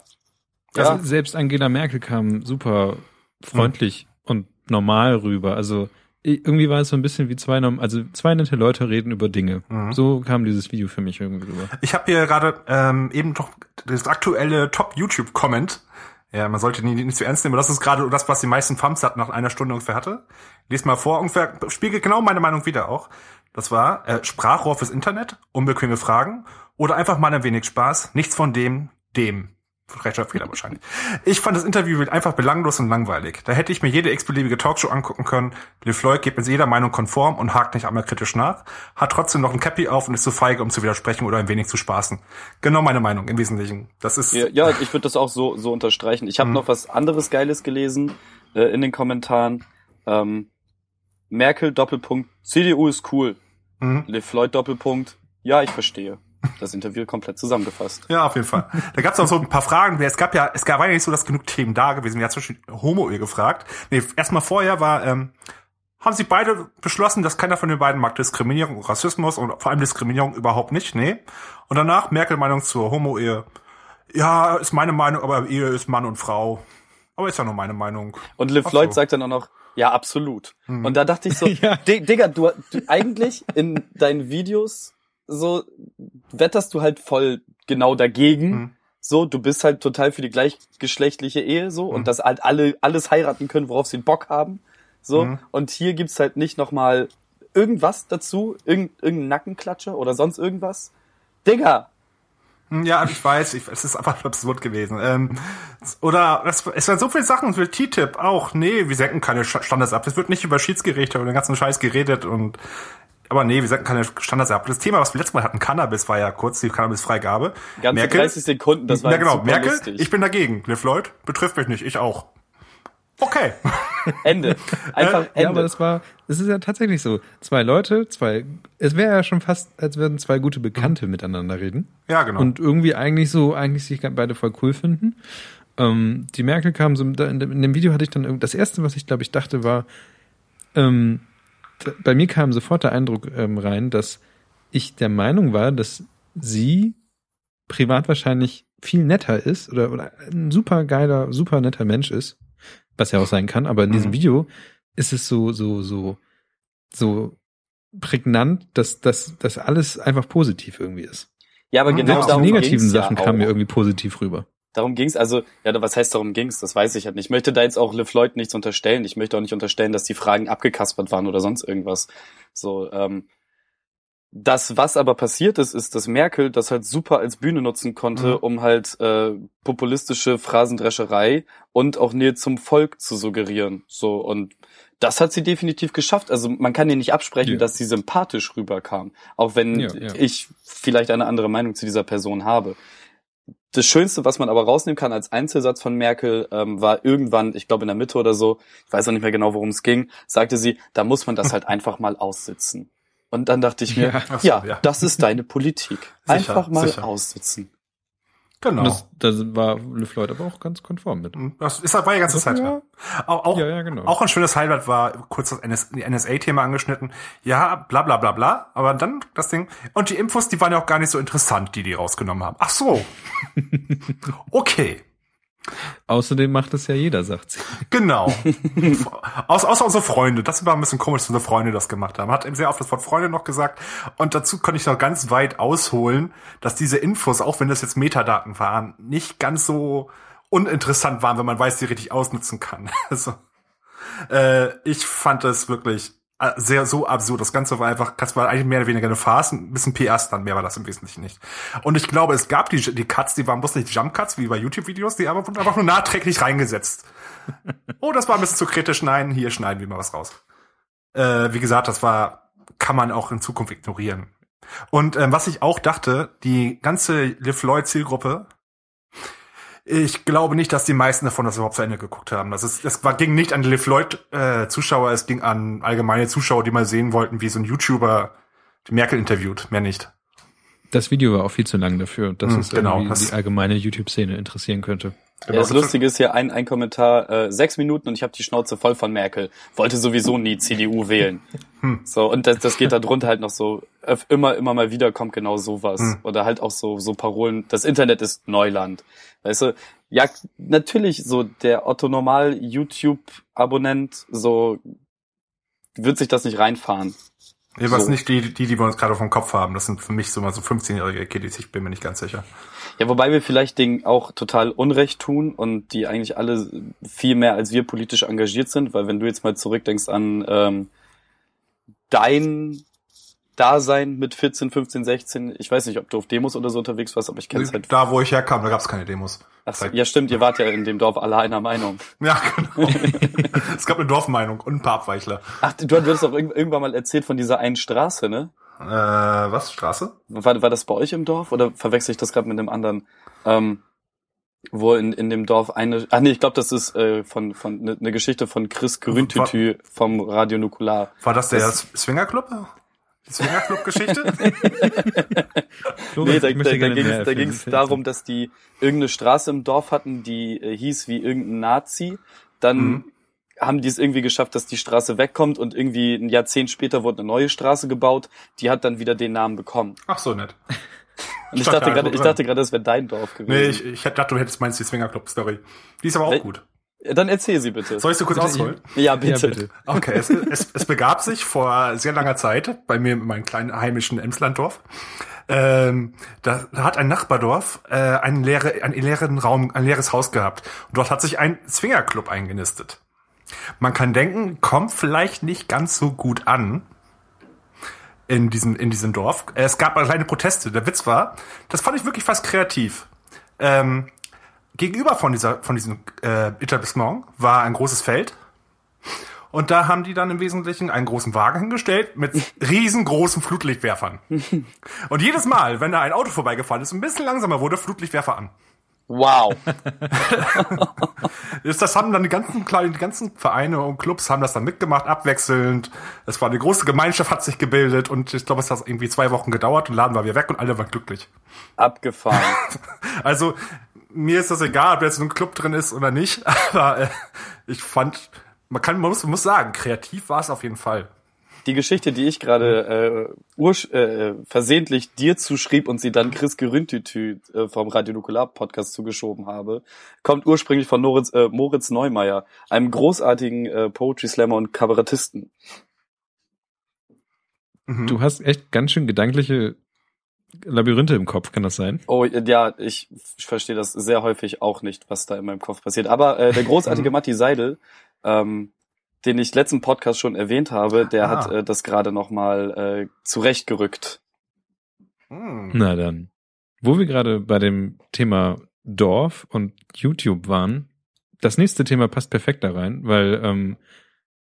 Also Ja, selbst Angela Merkel kam super freundlich und normal rüber. Also irgendwie war es so ein bisschen wie zwei, also zwei nette Leute reden über Dinge. Mhm. So kam dieses Video für mich irgendwie rüber. Ich habe hier gerade ähm, eben doch das aktuelle Top-YouTube-Comment. Ja, man sollte nie, nicht zu ernst nehmen, aber das ist gerade das, was die meisten Fams hat nach einer Stunde ungefähr hatte. Lies mal vor, ungefähr spiegelt genau meine Meinung wieder auch. Das war äh, Sprachrohr fürs Internet, unbequeme Fragen oder einfach mal ein wenig Spaß. Nichts von dem, dem. Rechtschreibfehler wahrscheinlich. Ich fand das Interview einfach belanglos und langweilig. Da hätte ich mir jede x-beliebige Talkshow angucken können. Le Floyd geht mit jeder Meinung konform und hakt nicht einmal kritisch nach, hat trotzdem noch ein Cappy auf und ist zu feige, um zu widersprechen oder ein wenig zu spaßen. Genau meine Meinung im Wesentlichen. Das ist Ja, ja ich würde das auch so, so unterstreichen. Ich habe Mhm. noch was anderes Geiles gelesen äh, in den Kommentaren. Ähm, Merkel Doppelpunkt, CDU ist cool. Mhm. Le Floyd Doppelpunkt, ja, ich verstehe. Das Interview komplett zusammengefasst. Ja, auf jeden Fall. Da gab es auch so ein paar Fragen. Es gab ja, es gab ja nicht so, dass genug Themen da gewesen. Wir haben zum Beispiel Homo-Ehe gefragt. Nee, erstmal vorher war, ähm, haben sie beide beschlossen, dass keiner von den beiden mag Diskriminierung und Rassismus und vor allem Diskriminierung überhaupt nicht, nee. Und danach Merkel Meinung zur Homo-Ehe. Ja, ist meine Meinung, aber Ehe ist Mann und Frau. Aber ist ja nur meine Meinung. Und Le Ach Floyd so. sagt dann auch noch, ja, absolut. Mhm. Und da dachte ich so, *laughs* Ja. Di- Digga, du, du eigentlich in deinen Videos so wetterst du halt voll genau dagegen. Mhm. So, du bist halt total für die gleichgeschlechtliche Ehe so Mhm. und dass halt alle alles heiraten können, worauf sie Bock haben. So, Mhm. und hier gibt's halt nicht nochmal irgendwas dazu, irgend, irgendein Nackenklatscher oder sonst irgendwas. Digga, Hm, Ja, ich weiß, ich, es ist einfach absurd gewesen. Ähm, oder das, es waren so viele Sachen für TTIP auch. Nee, wir senken keine Standards ab. Es wird nicht über Schiedsgerichte oder den ganzen Scheiß geredet und aber nee, wir senken keine Standards ab. Das Thema, was wir letztes Mal hatten, Cannabis war ja kurz die Cannabis-Freigabe. ganze Merkel, 30 Sekunden, das war ja genau, super Merkel, lustig. ich bin dagegen. Liv Lloyd, betrifft mich nicht, ich auch. Okay. *laughs* Ende. Einfach Äh, Ende. Ja, aber das war, es ist ja tatsächlich so. Zwei Leute, zwei, es wäre ja schon fast, als würden zwei gute Bekannte miteinander reden. Ja, genau. Und irgendwie eigentlich so, eigentlich sich beide voll cool finden. Ähm, die Merkel kam so, in dem Video hatte ich dann, irgend- das erste, was ich glaube ich dachte war, ähm, bei mir kam sofort der Eindruck ähm, rein, dass ich der Meinung war, dass sie privat wahrscheinlich viel netter ist oder, oder ein super geiler, super netter Mensch ist, was ja auch sein kann, aber in diesem Mhm. Video ist es so, so, so, so prägnant, dass, dass, dass alles einfach positiv irgendwie ist. ja, aber Ja, genau auch Auch die negativen Sachen ja kamen mir irgendwie positiv rüber. Darum ging's also, ja, was heißt darum ging's? Das weiß ich halt nicht. Ich möchte da jetzt auch Liv Lloyd nichts unterstellen. Ich möchte auch nicht unterstellen, dass die Fragen abgekaspert waren oder sonst irgendwas. So, ähm, das, was aber passiert ist, ist, dass Merkel das halt super als Bühne nutzen konnte, Mhm. um halt äh, populistische Phrasendrescherei und auch Nähe zum Volk zu suggerieren. So und das hat sie definitiv geschafft. Also man kann ihr nicht absprechen, Ja. dass sie sympathisch rüberkam, auch wenn Ja, ja. ich vielleicht eine andere Meinung zu dieser Person habe. Das Schönste, was man aber rausnehmen kann als Einzelsatz von Merkel, ähm, war irgendwann, ich glaube in der Mitte oder so, ich weiß auch nicht mehr genau, worum es ging, sagte sie, da muss man das halt *laughs* einfach mal aussitzen. Und dann dachte ich mir, Ja. so, ja. das ist deine Politik. *laughs* Sicher, Einfach mal sicher. aussitzen. Genau. Und das, das war Liv Lloyd aber auch ganz konform mit. das ist, war die ganze Zeit. Ja. Ja. Auch, auch, Ja, ja, genau. auch ein schönes Highlight war kurz das NS, NSA-Thema angeschnitten. Ja, bla bla bla bla. Aber dann das Ding. Und die Infos, die waren ja auch gar nicht so interessant, die die rausgenommen haben. Ach so. *laughs* Okay. Außerdem macht es ja jeder, sagt sie. Genau. Aus, außer unsere Freunde. Das war ein bisschen komisch, dass unsere Freunde das gemacht haben. Hat eben sehr oft das Wort Freunde noch gesagt. Und dazu konnte ich noch ganz weit ausholen, dass diese Infos, auch wenn das jetzt Metadaten waren, nicht ganz so uninteressant waren, wenn man weiß, die richtig ausnutzen kann. *laughs* Also, äh, ich fand das wirklich sehr so absurd. Das Ganze war einfach, das war eigentlich mehr oder weniger eine Farce, ein bisschen PS dann, mehr war das im Wesentlichen nicht. Und ich glaube, es gab die, die Cuts, die waren bloß nicht Jump Cuts, wie bei YouTube-Videos, die aber wurden einfach nur nachträglich reingesetzt. Oh, das war ein bisschen zu kritisch. Nein, hier schneiden wir mal was raus. Äh, wie gesagt, das war, kann man auch in Zukunft ignorieren. Und ähm, was ich auch dachte, die ganze Liv Lloyd Zielgruppe, ich glaube nicht, dass die meisten davon das überhaupt zu Ende geguckt haben. Das ist, das war, ging nicht an die Liv Lloyd äh, Zuschauer, es ging an allgemeine Zuschauer, die mal sehen wollten, wie so ein YouTuber die Merkel interviewt, mehr nicht. Das Video war auch viel zu lang dafür, dass Hm, es genau, die allgemeine YouTube-Szene interessieren könnte. Genau, Ja, das das- Lustige ist hier ein, ein Kommentar, äh, sechs Minuten und ich habe die Schnauze voll von Merkel. Wollte sowieso nie CDU wählen. *laughs* Hm. So, und das, das geht da drunter halt noch so, immer, immer mal wieder kommt genau sowas. Hm. Oder halt auch so, so Parolen, das Internet ist Neuland. Weißt du, ja, natürlich so der Otto Normal YouTube-Abonnent, so wird sich das nicht reinfahren. Jedenfalls So. nicht die, die, die wir uns gerade vom Kopf haben. Das sind für mich so mal so 15-jährige Kiddies, ich bin mir nicht ganz sicher. Ja, wobei wir vielleicht denen auch total Unrecht tun und die eigentlich alle viel mehr als wir politisch engagiert sind, weil wenn du jetzt mal zurückdenkst an ähm, dein Dasein mit 14, 15, 16, ich weiß nicht, ob du auf Demos oder so unterwegs warst, aber ich kenne es halt. Da, wo ich herkam, da gab es keine Demos. Ach, so, ja, stimmt, ihr wart ja in dem Dorf alle einer Meinung. *laughs* Ja, genau. *laughs* es gab eine Dorfmeinung und ein paar Abweichler. Ach, du, hattest auch irg- irgendwann mal erzählt von dieser einen Straße, ne? Äh, was? Straße? War, war das bei euch im Dorf oder verwechsel ich das gerade mit dem anderen? Ähm, wo in, in dem Dorf eine, ach nee, ich glaube, das ist äh, von von eine ne Geschichte von Chris Grüntütü vom Radio Nukular. War das der Das- Swingerclub? Die Swingerclub-Geschichte? *laughs* Nee, da, da, da ging es darum, dass die irgendeine Straße im Dorf hatten, die äh, hieß wie irgendein Nazi. Dann Mhm. haben die es irgendwie geschafft, dass die Straße wegkommt und irgendwie ein Jahrzehnt später wurde eine neue Straße gebaut. Die hat dann wieder den Namen bekommen. Ach so, nett. Und ich dachte da gerade, ich dachte gerade, das wäre dein Dorf gewesen. Nee, ich, ich dachte, du hättest meinst die Swingerclub-Story. Die ist aber auch Wel- gut. Dann erzähl sie bitte. Soll ich so kurz ausholen? Ja, bitte. Ja, bitte. Okay, es, es, es begab sich vor sehr langer Zeit bei mir in meinem kleinen heimischen Emslanddorf. Ähm, da, da hat ein Nachbardorf äh, einen, leere, einen leeren Raum, ein leeres Haus gehabt. Und dort hat sich ein Zwingerclub eingenistet. Man kann denken, kommt vielleicht nicht ganz so gut an in diesem, in diesem Dorf. Es gab kleine Proteste. Der Witz war, das fand ich wirklich fast kreativ. Ähm, gegenüber von dieser, von diesem äh, Etablissement war ein großes Feld. Und da haben die dann im Wesentlichen einen großen Wagen hingestellt mit riesengroßen Flutlichtwerfern. *laughs* Und jedes Mal, wenn da ein Auto vorbeigefahren ist, ein bisschen langsamer wurde, Flutlichtwerfer an. Wow. *laughs* Das das haben dann die ganzen kleinen, die ganzen Vereine und Clubs haben das dann mitgemacht, abwechselnd. Es war eine große Gemeinschaft, hat sich gebildet und ich glaube, es hat irgendwie zwei Wochen gedauert und Laden war wieder weg und alle waren glücklich. Abgefahren. *laughs* Also mir ist das egal, ob jetzt ein Club drin ist oder nicht, *laughs* aber äh, ich fand, man kann, man muss, man muss sagen, kreativ war es auf jeden Fall. Die Geschichte, die ich gerade äh, äh, versehentlich dir zuschrieb und sie dann Chris Gerüntütü äh, vom Radio Nukular Podcast zugeschoben habe, kommt ursprünglich von Moritz, äh, Moritz Neumeier, einem großartigen äh, Poetry Slammer und Kabarettisten. Mhm. Du hast echt ganz schön gedankliche Labyrinthe im Kopf, kann das sein? Oh ja, ich, ich verstehe das sehr häufig auch nicht, was da in meinem Kopf passiert. Aber äh, der großartige Matti Seidel, ähm, den ich letzten Podcast schon erwähnt habe, der Ah. hat äh, das gerade nochmal äh, zurechtgerückt. Hm. Na dann. Wo wir gerade bei dem Thema Dorf und YouTube waren, das nächste Thema passt perfekt da rein, weil ähm,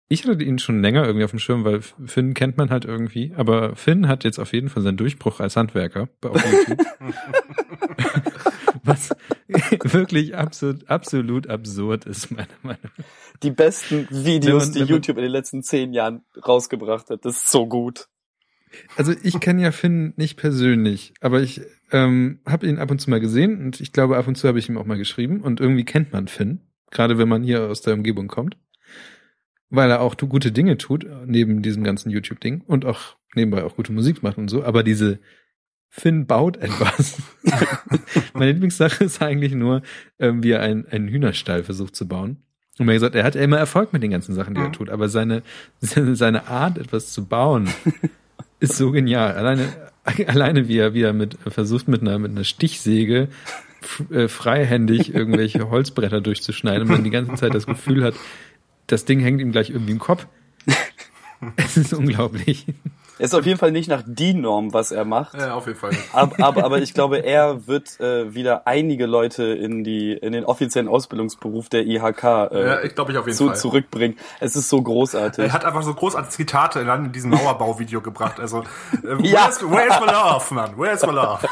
ich hatte ihn schon länger irgendwie auf dem Schirm, weil Finn kennt man halt irgendwie, aber Finn hat jetzt auf jeden Fall seinen Durchbruch als Handwerker bei- auf *laughs* YouTube. Was *laughs* wirklich absolut, absolut absurd ist, meiner Meinung nach. Die besten Videos, man- die YouTube in den letzten zehn Jahren rausgebracht hat, das ist so gut. Also ich kenne ja Finn nicht persönlich, aber ich ähm, habe ihn ab und zu mal gesehen und ich glaube, ab und zu habe ich ihm auch mal geschrieben und irgendwie kennt man Finn, gerade wenn man hier aus der Umgebung kommt, weil er auch gute Dinge tut, neben diesem ganzen YouTube-Ding und auch nebenbei auch gute Musik macht und so, aber diese Finn baut etwas. *laughs* Meine Lieblingssache ist eigentlich nur, ähm, wie er einen, einen Hühnerstall versucht zu bauen. Und mir gesagt, er hat ja immer Erfolg mit den ganzen Sachen, die er tut, aber seine, *laughs* seine Art, etwas zu bauen, *laughs* ist so genial. Alleine, alleine wie er, wie er mit, versucht mit einer, mit einer Stichsäge äh, freihändig irgendwelche Holzbretter durchzuschneiden und man die ganze Zeit das Gefühl hat, das Ding hängt ihm gleich irgendwie im Kopf. *laughs* Es ist unglaublich. Ist auf jeden Fall nicht nach die Norm, was er macht. Ja, auf jeden Fall. Aber, aber, aber ich glaube, er wird äh, wieder einige Leute in die in den offiziellen Ausbildungsberuf der IHK äh, Ja, ich glaube ich auf jeden zu, Fall. zurückbringen. Es ist so großartig. Er hat einfach so großartige Zitate in diesem Mauerbauvideo gebracht. Also, äh, *laughs* Ja. where's, where's my love, Mann? Where's my love?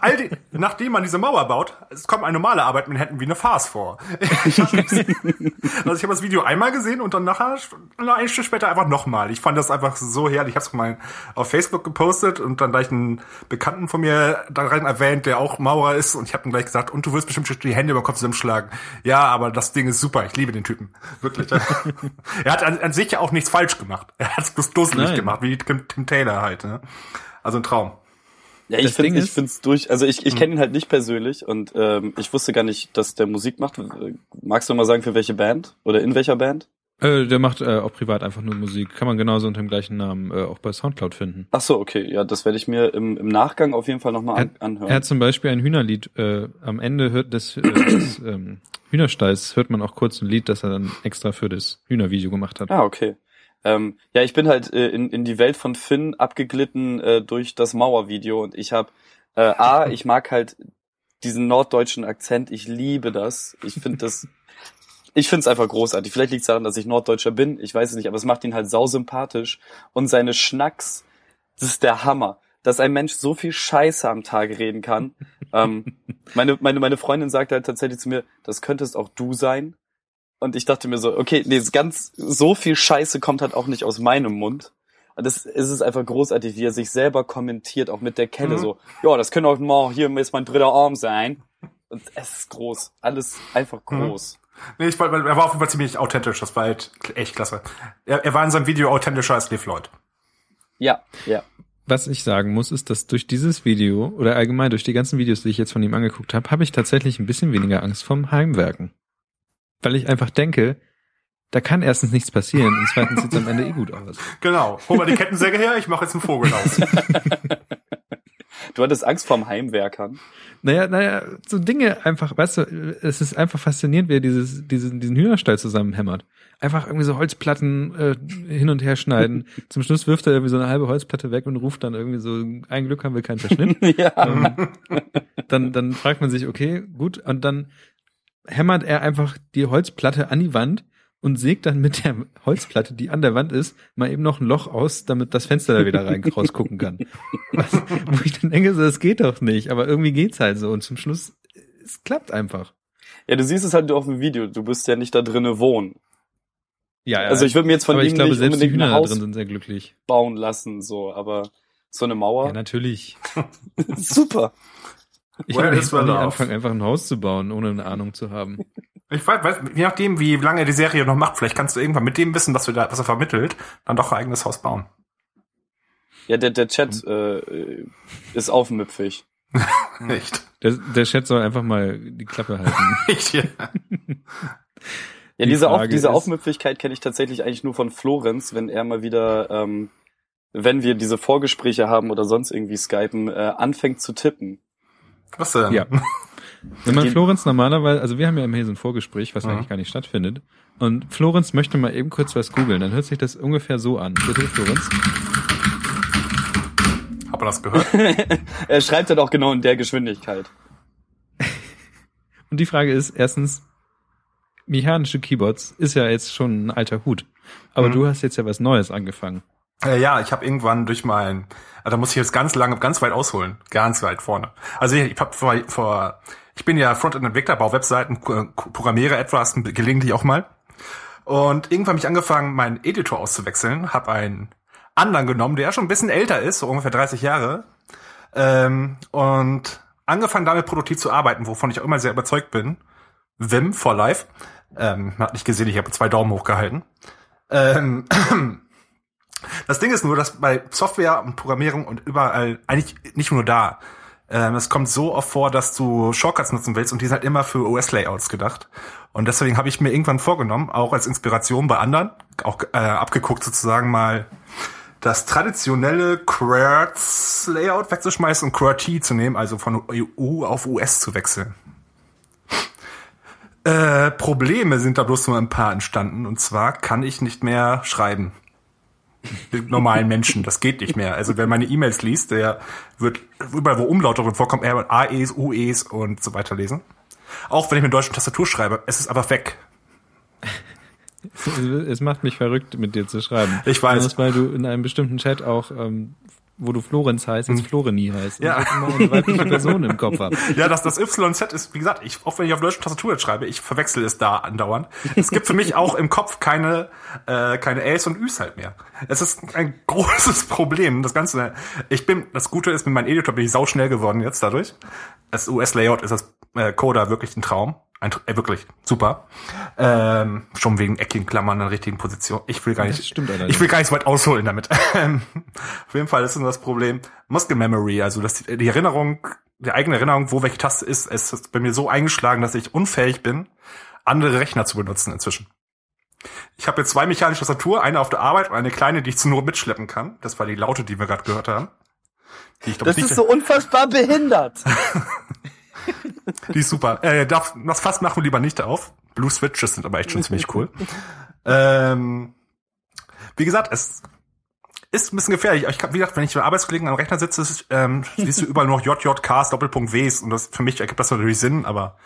All die, nachdem man diese Mauer baut, es kommt eine normale Arbeit Händen wie eine Farce vor. Ich also ich habe das Video einmal gesehen und dann nachher, eine Stunde später einfach nochmal. Ich fand das einfach so herrlich. Ich habe es mal auf Facebook gepostet und dann gleich einen Bekannten von mir da rein erwähnt, der auch Maurer ist und ich habe ihm gleich gesagt, und du wirst bestimmt die Hände über den Kopf zusammenschlagen. Ja, aber das Ding ist super. Ich liebe den Typen. Wirklich. *laughs* er hat an, an sich ja auch nichts falsch gemacht. Er hat es bloß dusselig gemacht, wie Tim, Tim Taylor halt. Ne? Also ein Traum. Ja, ich finde, ich es durch. Also ich, ich Hm. kenne ihn halt nicht persönlich und ähm, ich wusste gar nicht, dass der Musik macht. Magst du mal sagen, für welche Band oder in welcher Band? Äh, der macht äh, auch privat einfach nur Musik. Kann man genauso unter dem gleichen Namen äh, auch bei Soundcloud finden. Ach so, okay, ja, das werde ich mir im, im Nachgang auf jeden Fall nochmal an, anhören. Er hat zum Beispiel ein Hühnerlied. Äh, am Ende hört des, äh, des ähm, Hühnerstalls hört man auch kurz ein Lied, das er dann extra für das Hühnervideo gemacht hat. Ah, okay. Ähm, ja, ich bin halt äh, in, in die Welt von Finn abgeglitten äh, durch das Mauervideo und ich habe äh, A, ich mag halt diesen norddeutschen Akzent, ich liebe das. Ich finde das, ich finde es einfach großartig. Vielleicht liegt es daran, dass ich Norddeutscher bin, ich weiß es nicht, aber es macht ihn halt sausympathisch und seine Schnacks, das ist der Hammer. Dass ein Mensch so viel Scheiße am Tag reden kann. *laughs* ähm, meine, meine, meine Freundin sagt halt tatsächlich zu mir, das könntest auch du sein. Und ich dachte mir so, okay, nee, ganz so viel Scheiße kommt halt auch nicht aus meinem Mund. Und das, es ist einfach großartig, wie er sich selber kommentiert, auch mit der Kelle Mhm. so, ja, das könnte auch mal hier ist mein dritter Arm sein. Und es ist groß. Alles einfach Mhm. Nee, ich, weil er war auf jeden Fall ziemlich authentisch. Das war halt echt klasse. Er, er war in seinem Video authentischer als Liv Lloyd. Ja, ja. Was ich sagen muss, ist, dass durch dieses Video oder allgemein durch die ganzen Videos, die ich jetzt von ihm angeguckt habe, habe ich tatsächlich ein bisschen weniger Angst vom Heimwerken. weil ich einfach denke, da kann erstens nichts passieren und zweitens sieht es am Ende eh gut aus. *laughs* Genau. Hol mal die Kettensäge her, ich mache jetzt einen Vogel aus. *laughs* Du hattest Angst vorm Heimwerkern. Naja, naja, so Dinge einfach, weißt du, es ist einfach faszinierend, wie er dieses, diesen, diesen Hühnerstall zusammenhämmert. Einfach irgendwie so Holzplatten äh, hin und her schneiden. *laughs* Zum Schluss wirft er irgendwie so eine halbe Holzplatte weg und ruft dann irgendwie so, ein Glück haben wir keinen Verschnitt. *laughs* ja. ähm, dann, dann fragt man sich, okay, gut, und dann hämmert er einfach die Holzplatte an die Wand und sägt dann mit der Holzplatte, die an der Wand ist, mal eben noch ein Loch aus, damit das Fenster da wieder rein *laughs* rausgucken kann. Was, wo ich dann denke, so, das geht doch nicht, aber irgendwie geht's halt so und zum Schluss, es klappt einfach. Ja, du siehst es halt nur auf dem Video. Du bist ja nicht da drinnen wohnen. Ja, ja. Also ich würde mir jetzt von aber ihm ich glaube, nicht selbst die unbedingt Hühner ein da Haus drin sind sehr glücklich. bauen lassen, so, aber so eine Ja, Mauer. natürlich. *laughs* Super. Ich is jetzt love? anfangen, einfach ein Haus zu bauen, ohne eine Ahnung zu haben. Ich weiß, weiß, je nachdem, wie lange er die Serie noch macht, vielleicht kannst du irgendwann mit dem Wissen, was, du da, was er vermittelt, dann doch ein eigenes Haus bauen. Ja, der, der Chat äh, ist aufmüpfig. *laughs* Nicht. Der, der Chat soll einfach mal die Klappe halten. *laughs* Nicht hier. Ja, Die diese, Auf, diese ist- Aufmüpfigkeit kenne ich tatsächlich eigentlich nur von Florenz, wenn er mal wieder, ähm, wenn wir diese Vorgespräche haben oder sonst irgendwie skypen, äh, anfängt zu tippen. Was denn? Ja. *laughs* Wenn man Florenz normalerweise, also wir haben ja immer hier so ein Vorgespräch, was Mhm. eigentlich gar nicht stattfindet. Und Florenz möchte mal eben kurz was googeln, dann hört sich das ungefähr so an. Bitte, Florenz. Habt ihr das gehört? *laughs* Er schreibt halt auch genau in der Geschwindigkeit. *laughs* Und die Frage ist, erstens, mechanische Keyboards ist ja jetzt schon ein alter Hut. Aber Mhm. du hast jetzt ja was Neues angefangen. Äh, ja, ich habe irgendwann durch mein, also da muss ich jetzt ganz lange, ganz weit ausholen, ganz weit vorne. Also ich, ich habe vor, vor, ich bin ja Frontend-Entwickler, baue Webseiten, ku- programmiere etwas, gelegentlich auch mal. Und irgendwann habe ich angefangen, meinen Editor auszuwechseln, habe einen anderen genommen, der schon ein bisschen älter ist, so ungefähr 30 Jahre, ähm, und angefangen damit produktiv zu arbeiten, wovon ich auch immer sehr überzeugt bin. Vim for Life. Ähm, hat nicht gesehen, ich habe zwei Daumen hochgehalten. Ähm, *clears throat* das Ding ist nur, dass bei Software und Programmierung und überall, eigentlich nicht nur da, es kommt so oft vor, dass du Shortcuts nutzen willst und die sind halt immer für OS-Layouts gedacht. Und deswegen habe ich mir irgendwann vorgenommen, auch als Inspiration bei anderen, auch äh, abgeguckt sozusagen mal das traditionelle QWERTZ-Layout wegzuschmeißen und QWERTY zu nehmen, also von EU auf US zu wechseln. Äh, Probleme sind da bloß nur ein paar entstanden. Und zwar kann ich nicht mehr schreiben. Normalen Menschen. Das geht nicht mehr. Also wer meine E-Mails liest, der wird überall, wo Umlaute drin vorkommen, er wird AEs, UEs und so weiter lesen. Auch wenn ich mit deutschen Tastatur schreibe, es ist aber weg. Es macht mich verrückt, mit dir zu schreiben. Ich weiß. Besonders, weil du in einem bestimmten Chat auch, ähm, wo du Florenz heißt, jetzt Floreni heißt. Hm. Ja. Ich immer eine weibliche *laughs* Person im Kopf habe. Ja, das, das YZ ist, wie gesagt, ich, auch wenn ich auf deutschen Tastatur jetzt schreibe, ich verwechsel es da andauernd. Es gibt für mich auch im Kopf keine, äh, keine Äs und Üs halt mehr. Es ist ein *laughs* großes Problem. Das Ganze, ich bin, das Gute ist, mit meinem Editor bin ich sauschnell geworden jetzt dadurch. Das US-Layout ist das äh, Coda wirklich ein Traum. Ein, äh, wirklich super. Ähm, schon wegen eckigen Klammern in der richtigen Position. Ich will gar nicht, ich will gar nicht so weit ausholen damit. *laughs* Ähm, Auf jeden Fall ist nur das Problem Muscle Memory, also dass die, die Erinnerung, die eigene Erinnerung, wo welche Taste ist, es ist bei mir so eingeschlagen, dass ich unfähig bin, andere Rechner zu benutzen inzwischen. Ich habe jetzt zwei mechanische Tastatur, eine auf der Arbeit und eine kleine, die ich zur Not mitschleppen kann. Das war die Laute, die wir gerade gehört haben. Die ich, glaub, Das ist so unfassbar behindert. *laughs* Die ist super. Äh, darf, das Fass machen wir lieber nicht auf. Blue Switches sind aber echt schon ziemlich cool. Ähm, wie gesagt, es ist ein bisschen gefährlich. Ich hab, wie gesagt, wenn ich mit Arbeitskollegen am Rechner sitze, ähm, siehst du überall nur noch JJKs, Doppelpunkt Ws und das für mich ergibt das natürlich Sinn, aber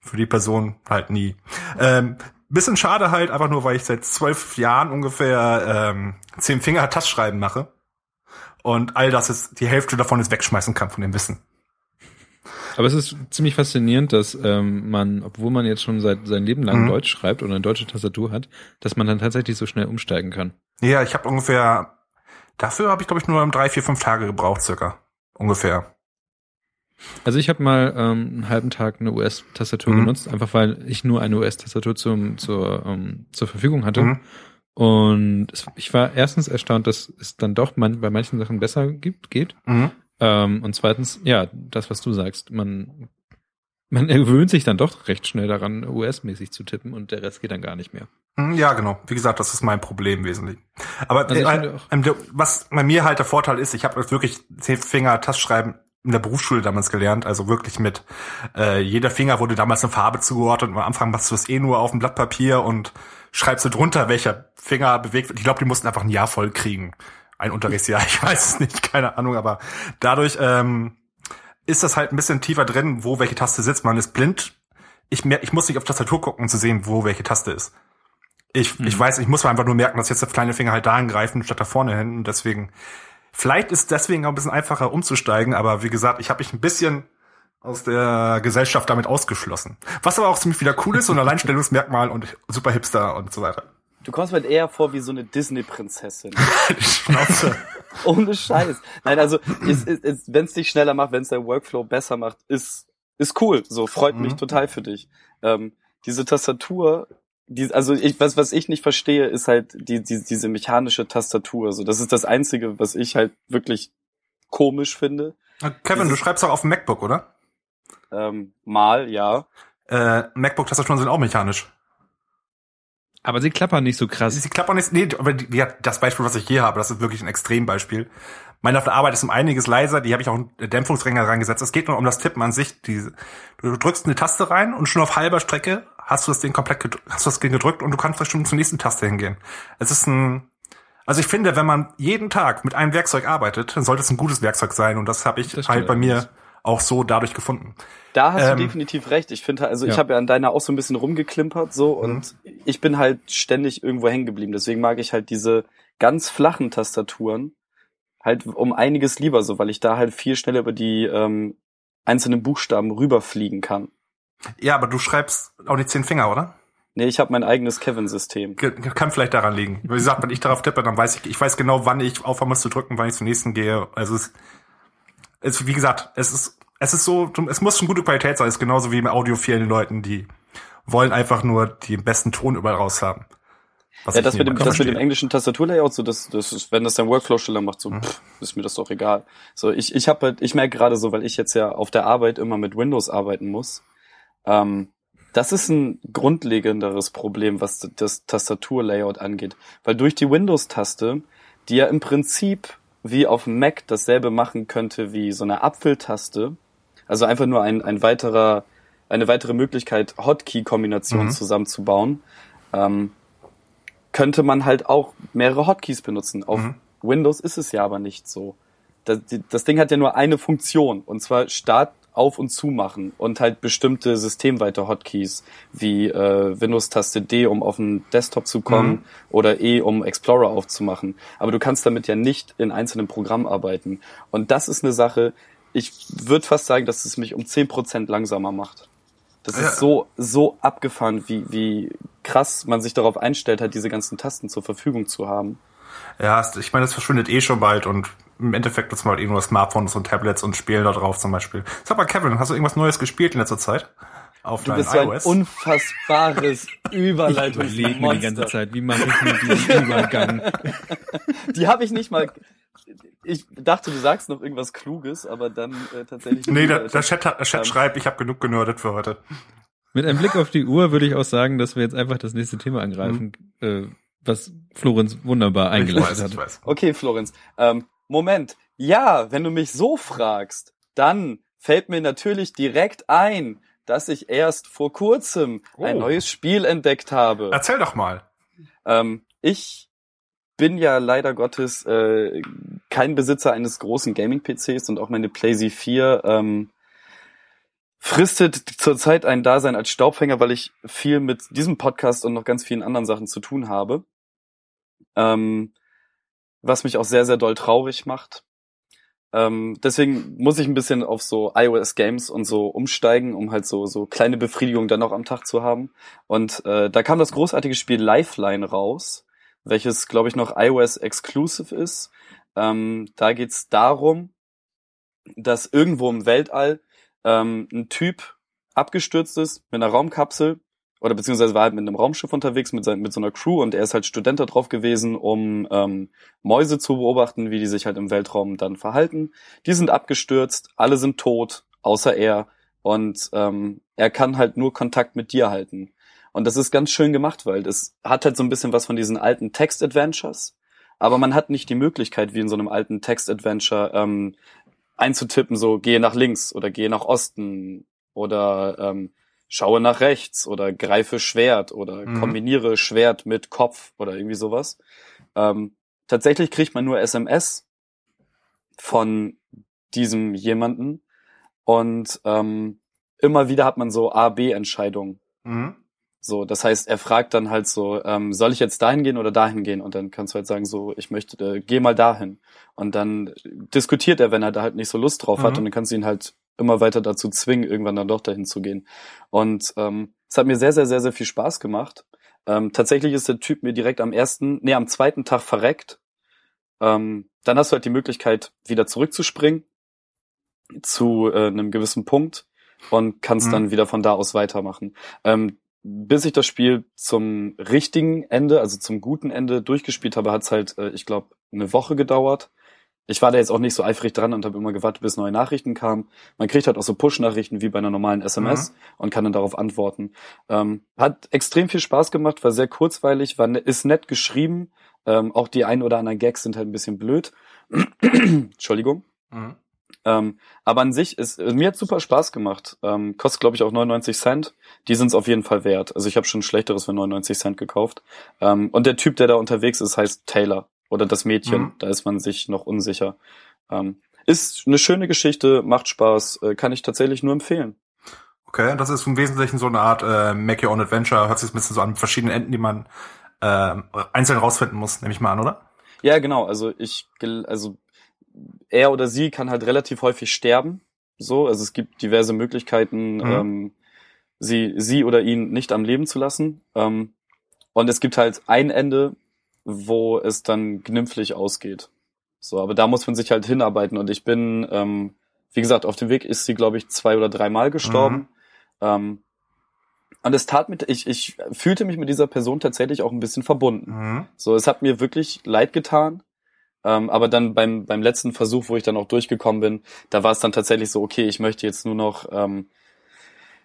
für die Person halt nie. Ähm, bisschen schade halt, einfach nur, weil ich seit zwölf Jahren ungefähr ähm, zehn Finger Tastschreiben mache und all das ist, die Hälfte davon ist wegschmeißen kann von dem Wissen. Aber es ist ziemlich faszinierend, dass ähm, man, obwohl man jetzt schon seit sein Leben lang Mhm. Deutsch schreibt oder eine deutsche Tastatur hat, dass man dann tatsächlich so schnell umsteigen kann. Ja, ich habe ungefähr, dafür habe ich glaube ich nur drei, vier, fünf Tage gebraucht circa. Ungefähr. Also ich habe mal ähm, einen halben Tag eine US-Tastatur Mhm. genutzt, einfach weil ich nur eine US-Tastatur zum, zur, ähm, zur Verfügung hatte. Mhm. Und es, ich war erstens erstaunt, dass es dann doch man, bei manchen Sachen besser gibt, geht. Mhm. Ähm, und zweitens, ja, das, was du sagst, man Man *laughs* gewöhnt sich dann doch recht schnell daran, US-mäßig zu tippen und der Rest geht dann gar nicht mehr. Hm, Ja, genau. Wie gesagt, das ist mein Problem wesentlich. Aber Also äh, ähm, was bei mir halt der Vorteil ist, ich habe wirklich zehn Finger Tastschreiben in der Berufsschule damals gelernt, also wirklich mit äh, jeder Finger wurde damals eine Farbe zugeordnet und am Anfang machst du das eh nur auf dem Blatt Papier und schreibst du drunter, welcher Finger bewegt wird. Ich glaube, die mussten einfach ein Jahr voll kriegen. Ein Unterrichtsjahr, *laughs* ich weiß es nicht, keine Ahnung, aber dadurch ähm, ist das halt ein bisschen tiefer drin, wo welche Taste sitzt. Man ist blind. Ich, mer ich muss nicht auf Tastatur gucken, um zu sehen, wo welche Taste ist. Ich, ich weiß, ich muss einfach nur merken, dass jetzt der kleine Finger halt da angreifen, statt da vorne hin. Und deswegen, vielleicht ist deswegen auch ein bisschen einfacher umzusteigen, aber wie gesagt, ich habe mich ein bisschen aus der Gesellschaft damit ausgeschlossen. Was aber auch ziemlich wieder cool ist, ein *laughs* Alleinstellungsmerkmal und super Hipster und so weiter. Du kommst mir eher vor wie so eine Disney-Prinzessin. *laughs* Schnauze. *laughs* Ohne Scheiß. Nein, also wenn es dich schneller macht, wenn es dein Workflow besser macht, ist ist cool. So freut mich Mhm. total für dich. Ähm, diese Tastatur, die, also ich was was ich nicht verstehe, ist halt die, die diese mechanische Tastatur. So das ist das einzige, was ich halt wirklich komisch finde. Kevin, du schreibst doch auf dem MacBook, oder? Ähm, mal ja. Äh, MacBook-Tastaturen sind auch mechanisch. Aber sie klappern nicht so krass. Sie klappern nicht, nee, aber ja, das Beispiel, was ich hier habe, das ist wirklich ein Extrembeispiel. Meine auf der Arbeit ist um einiges leiser, die habe ich auch einen Dämpfungsregler reingesetzt. Es geht nur um das Tippen an sich. Die, du drückst eine Taste rein und schon auf halber Strecke hast du das Ding komplett gedrückt, hast du das Ding gedrückt und du kannst schon zur nächsten Taste hingehen. Es ist ein, also ich finde, wenn man jeden Tag mit einem Werkzeug arbeitet, dann sollte es ein gutes Werkzeug sein und das habe ich Das halt bei mir auch so dadurch gefunden. Da hast Ähm, du definitiv recht. Ich finde, also ich Ja. habe ja an deiner auch so ein bisschen rumgeklimpert so und ich bin halt ständig irgendwo hängen geblieben. Deswegen mag ich halt diese ganz flachen Tastaturen halt um einiges lieber so, weil ich da halt viel schneller über die ähm, einzelnen Buchstaben rüberfliegen kann. Ja, aber du schreibst auch nicht zehn Finger, oder? Nee, ich habe mein eigenes Kevin-System. Kann vielleicht daran liegen. Wie gesagt, wenn ich darauf tippe, dann weiß ich, ich weiß genau, wann ich aufhören muss zu drücken, wann ich zum nächsten gehe. Also es, es wie gesagt, es ist, es ist so, es muss schon gute Qualität sein. Es ist genauso wie im Audio vielen Leuten, die wollen einfach nur den besten Ton überall raus haben. Was Ja, das mit dem, das mit dem englischen Tastaturlayout, so das, das ist, wenn das dein Workflow schneller macht, so pff, ist mir das doch egal. So, ich, ich habe halt, ich merke gerade so, weil ich jetzt ja auf der Arbeit immer mit Windows arbeiten muss. Ähm, das ist ein grundlegenderes Problem, was das Tastaturlayout angeht, weil durch die Windows-Taste, die ja im Prinzip wie auf dem Mac dasselbe machen könnte wie so eine Apfeltaste, also einfach nur ein, ein weiterer, eine weitere Möglichkeit, Hotkey-Kombinationen Mhm. zusammenzubauen. Ähm, könnte man halt auch mehrere Hotkeys benutzen. Auf Mhm. Windows ist es ja aber nicht so. Das, das Ding hat ja nur eine Funktion, und zwar Start auf und zu machen und halt bestimmte systemweite Hotkeys wie äh, Windows-Taste D, um auf den Desktop zu kommen Mhm. oder E, um Explorer aufzumachen. Aber du kannst damit ja nicht in einzelnen Programmen arbeiten. Und das ist eine Sache, ich würde fast sagen, dass es mich um 10% langsamer macht. Das ist so, so abgefahren, wie, wie krass man sich darauf einstellt hat, diese ganzen Tasten zur Verfügung zu haben. Ja, ich meine, das verschwindet eh schon bald und im Endeffekt nutzt man halt eh nur Smartphones und Tablets und spielen da drauf zum Beispiel. Sag mal, Kevin, hast du irgendwas Neues gespielt in letzter Zeit? Auf Du bist so ein iOS? unfassbares *laughs* mir die ganze Überleitungsmonster. Zeit, wie mache ich mir diesen *laughs* Übergang? Die habe ich nicht mal. Ich dachte, du sagst noch irgendwas Kluges, aber dann äh, tatsächlich. nee, der, der Chat, hat, der Chat Ähm, schreibt, ich habe genug genördet für heute. Mit einem Blick auf die Uhr würde ich auch sagen, dass wir jetzt einfach das nächste Thema angreifen, äh, was Florenz wunderbar Ich eingeleitet weiß, hat. ich weiß. Okay, Florenz. Ähm, Moment. Ja, wenn du mich so fragst, dann fällt mir natürlich direkt ein, dass ich erst vor kurzem ein Oh. neues Spiel entdeckt habe. Erzähl doch mal. Ähm, ich bin ja leider Gottes äh, kein Besitzer eines großen Gaming-PCs und auch meine PlayStation 4 ähm, fristet zurzeit ein Dasein als Staubfänger, weil ich viel mit diesem Podcast und noch ganz vielen anderen Sachen zu tun habe. Ähm, was mich auch sehr, sehr doll traurig macht. Ähm, deswegen muss ich ein bisschen auf so iOS-Games und so umsteigen, um halt so, so kleine Befriedigung dann noch am Tag zu haben. Und äh, da kam das großartige Spiel Lifeline raus, welches, glaube ich, noch iOS-exclusive ist. Ähm, da geht's darum, dass irgendwo im Weltall ähm, ein Typ abgestürzt ist mit einer Raumkapsel oder beziehungsweise war halt mit einem Raumschiff unterwegs mit, sein, mit so einer Crew und er ist halt Student da drauf gewesen, um ähm, Mäuse zu beobachten, wie die sich halt im Weltraum dann verhalten. Die sind abgestürzt, alle sind tot, außer er. und ähm, er kann halt nur Kontakt mit dir halten. Und das ist ganz schön gemacht, weil das hat halt so ein bisschen was von diesen alten Text-Adventures, aber man hat nicht die Möglichkeit, wie in so einem alten Text-Adventure, ähm, einzutippen, so gehe nach links oder gehe nach Osten oder ähm, schaue nach rechts oder greife Schwert oder Mhm. kombiniere Schwert mit Kopf oder irgendwie sowas. Ähm, tatsächlich kriegt man nur SMS von diesem jemanden und ähm, immer wieder hat man so A-B-Entscheidungen. Mhm. So, das heißt, er fragt dann halt so, ähm, soll ich jetzt dahin gehen oder dahin gehen? Und dann kannst du halt sagen, so, ich möchte, äh, geh mal dahin. Und dann diskutiert er, wenn er da halt nicht so Lust drauf hat, Mhm. und dann kannst du ihn halt immer weiter dazu zwingen, irgendwann dann doch dahin zu gehen. Und ähm, es hat mir sehr, sehr, sehr, sehr viel Spaß gemacht. Ähm, tatsächlich ist der Typ mir direkt am ersten, nee, am zweiten Tag verreckt. Ähm, dann hast du halt die Möglichkeit, wieder zurückzuspringen zu äh, einem gewissen Punkt und kannst Mhm. dann wieder von da aus weitermachen. Ähm, bis ich das Spiel zum richtigen Ende, also zum guten Ende durchgespielt habe, hat's halt, äh, ich glaube, eine Woche gedauert. Ich war da jetzt auch nicht so eifrig dran und habe immer gewartet, bis neue Nachrichten kamen. Man kriegt halt auch so Push-Nachrichten wie bei einer normalen SMS und kann dann darauf antworten. Ähm, hat extrem viel Spaß gemacht, war sehr kurzweilig, war ne, ist nett geschrieben. Ähm, auch die ein oder anderen Gags sind halt ein bisschen blöd. *clears throat* Entschuldigung. Mhm. Ähm, aber an sich ist mir hat super Spaß gemacht. Ähm, kostet glaube ich auch 99 Cent. Die sind es auf jeden Fall wert. Also ich habe schon schlechteres für 99 Cent gekauft. Ähm, und der Typ, der da unterwegs ist, heißt Taylor oder das Mädchen. Mhm. Da ist man sich noch unsicher. Ähm, ist eine schöne Geschichte, macht Spaß, äh, kann ich tatsächlich nur empfehlen. Okay, das ist im Wesentlichen so eine Art äh, Make Your Own Adventure, hört sich ein bisschen so an verschiedenen Enden, die man äh, einzeln rausfinden muss, nehme ich mal an, oder? Ja, genau. Also ich, also er oder sie kann halt relativ häufig sterben. So, also es gibt diverse Möglichkeiten, Mhm. ähm, sie, sie oder ihn nicht am Leben zu lassen. Ähm, und es gibt halt ein Ende, wo es dann glimpflich ausgeht. So, aber da muss man sich halt hinarbeiten. Und ich bin, ähm, wie gesagt, auf dem Weg ist sie, glaube ich, zwei oder dreimal gestorben. Ähm, und es tat mit, ich, ich fühlte mich mit dieser Person tatsächlich auch ein bisschen verbunden. Mhm. So, es hat mir wirklich leid getan. Ähm, aber dann beim, beim letzten Versuch, wo ich dann auch durchgekommen bin, da war es dann tatsächlich so, okay, ich möchte jetzt nur noch, ähm,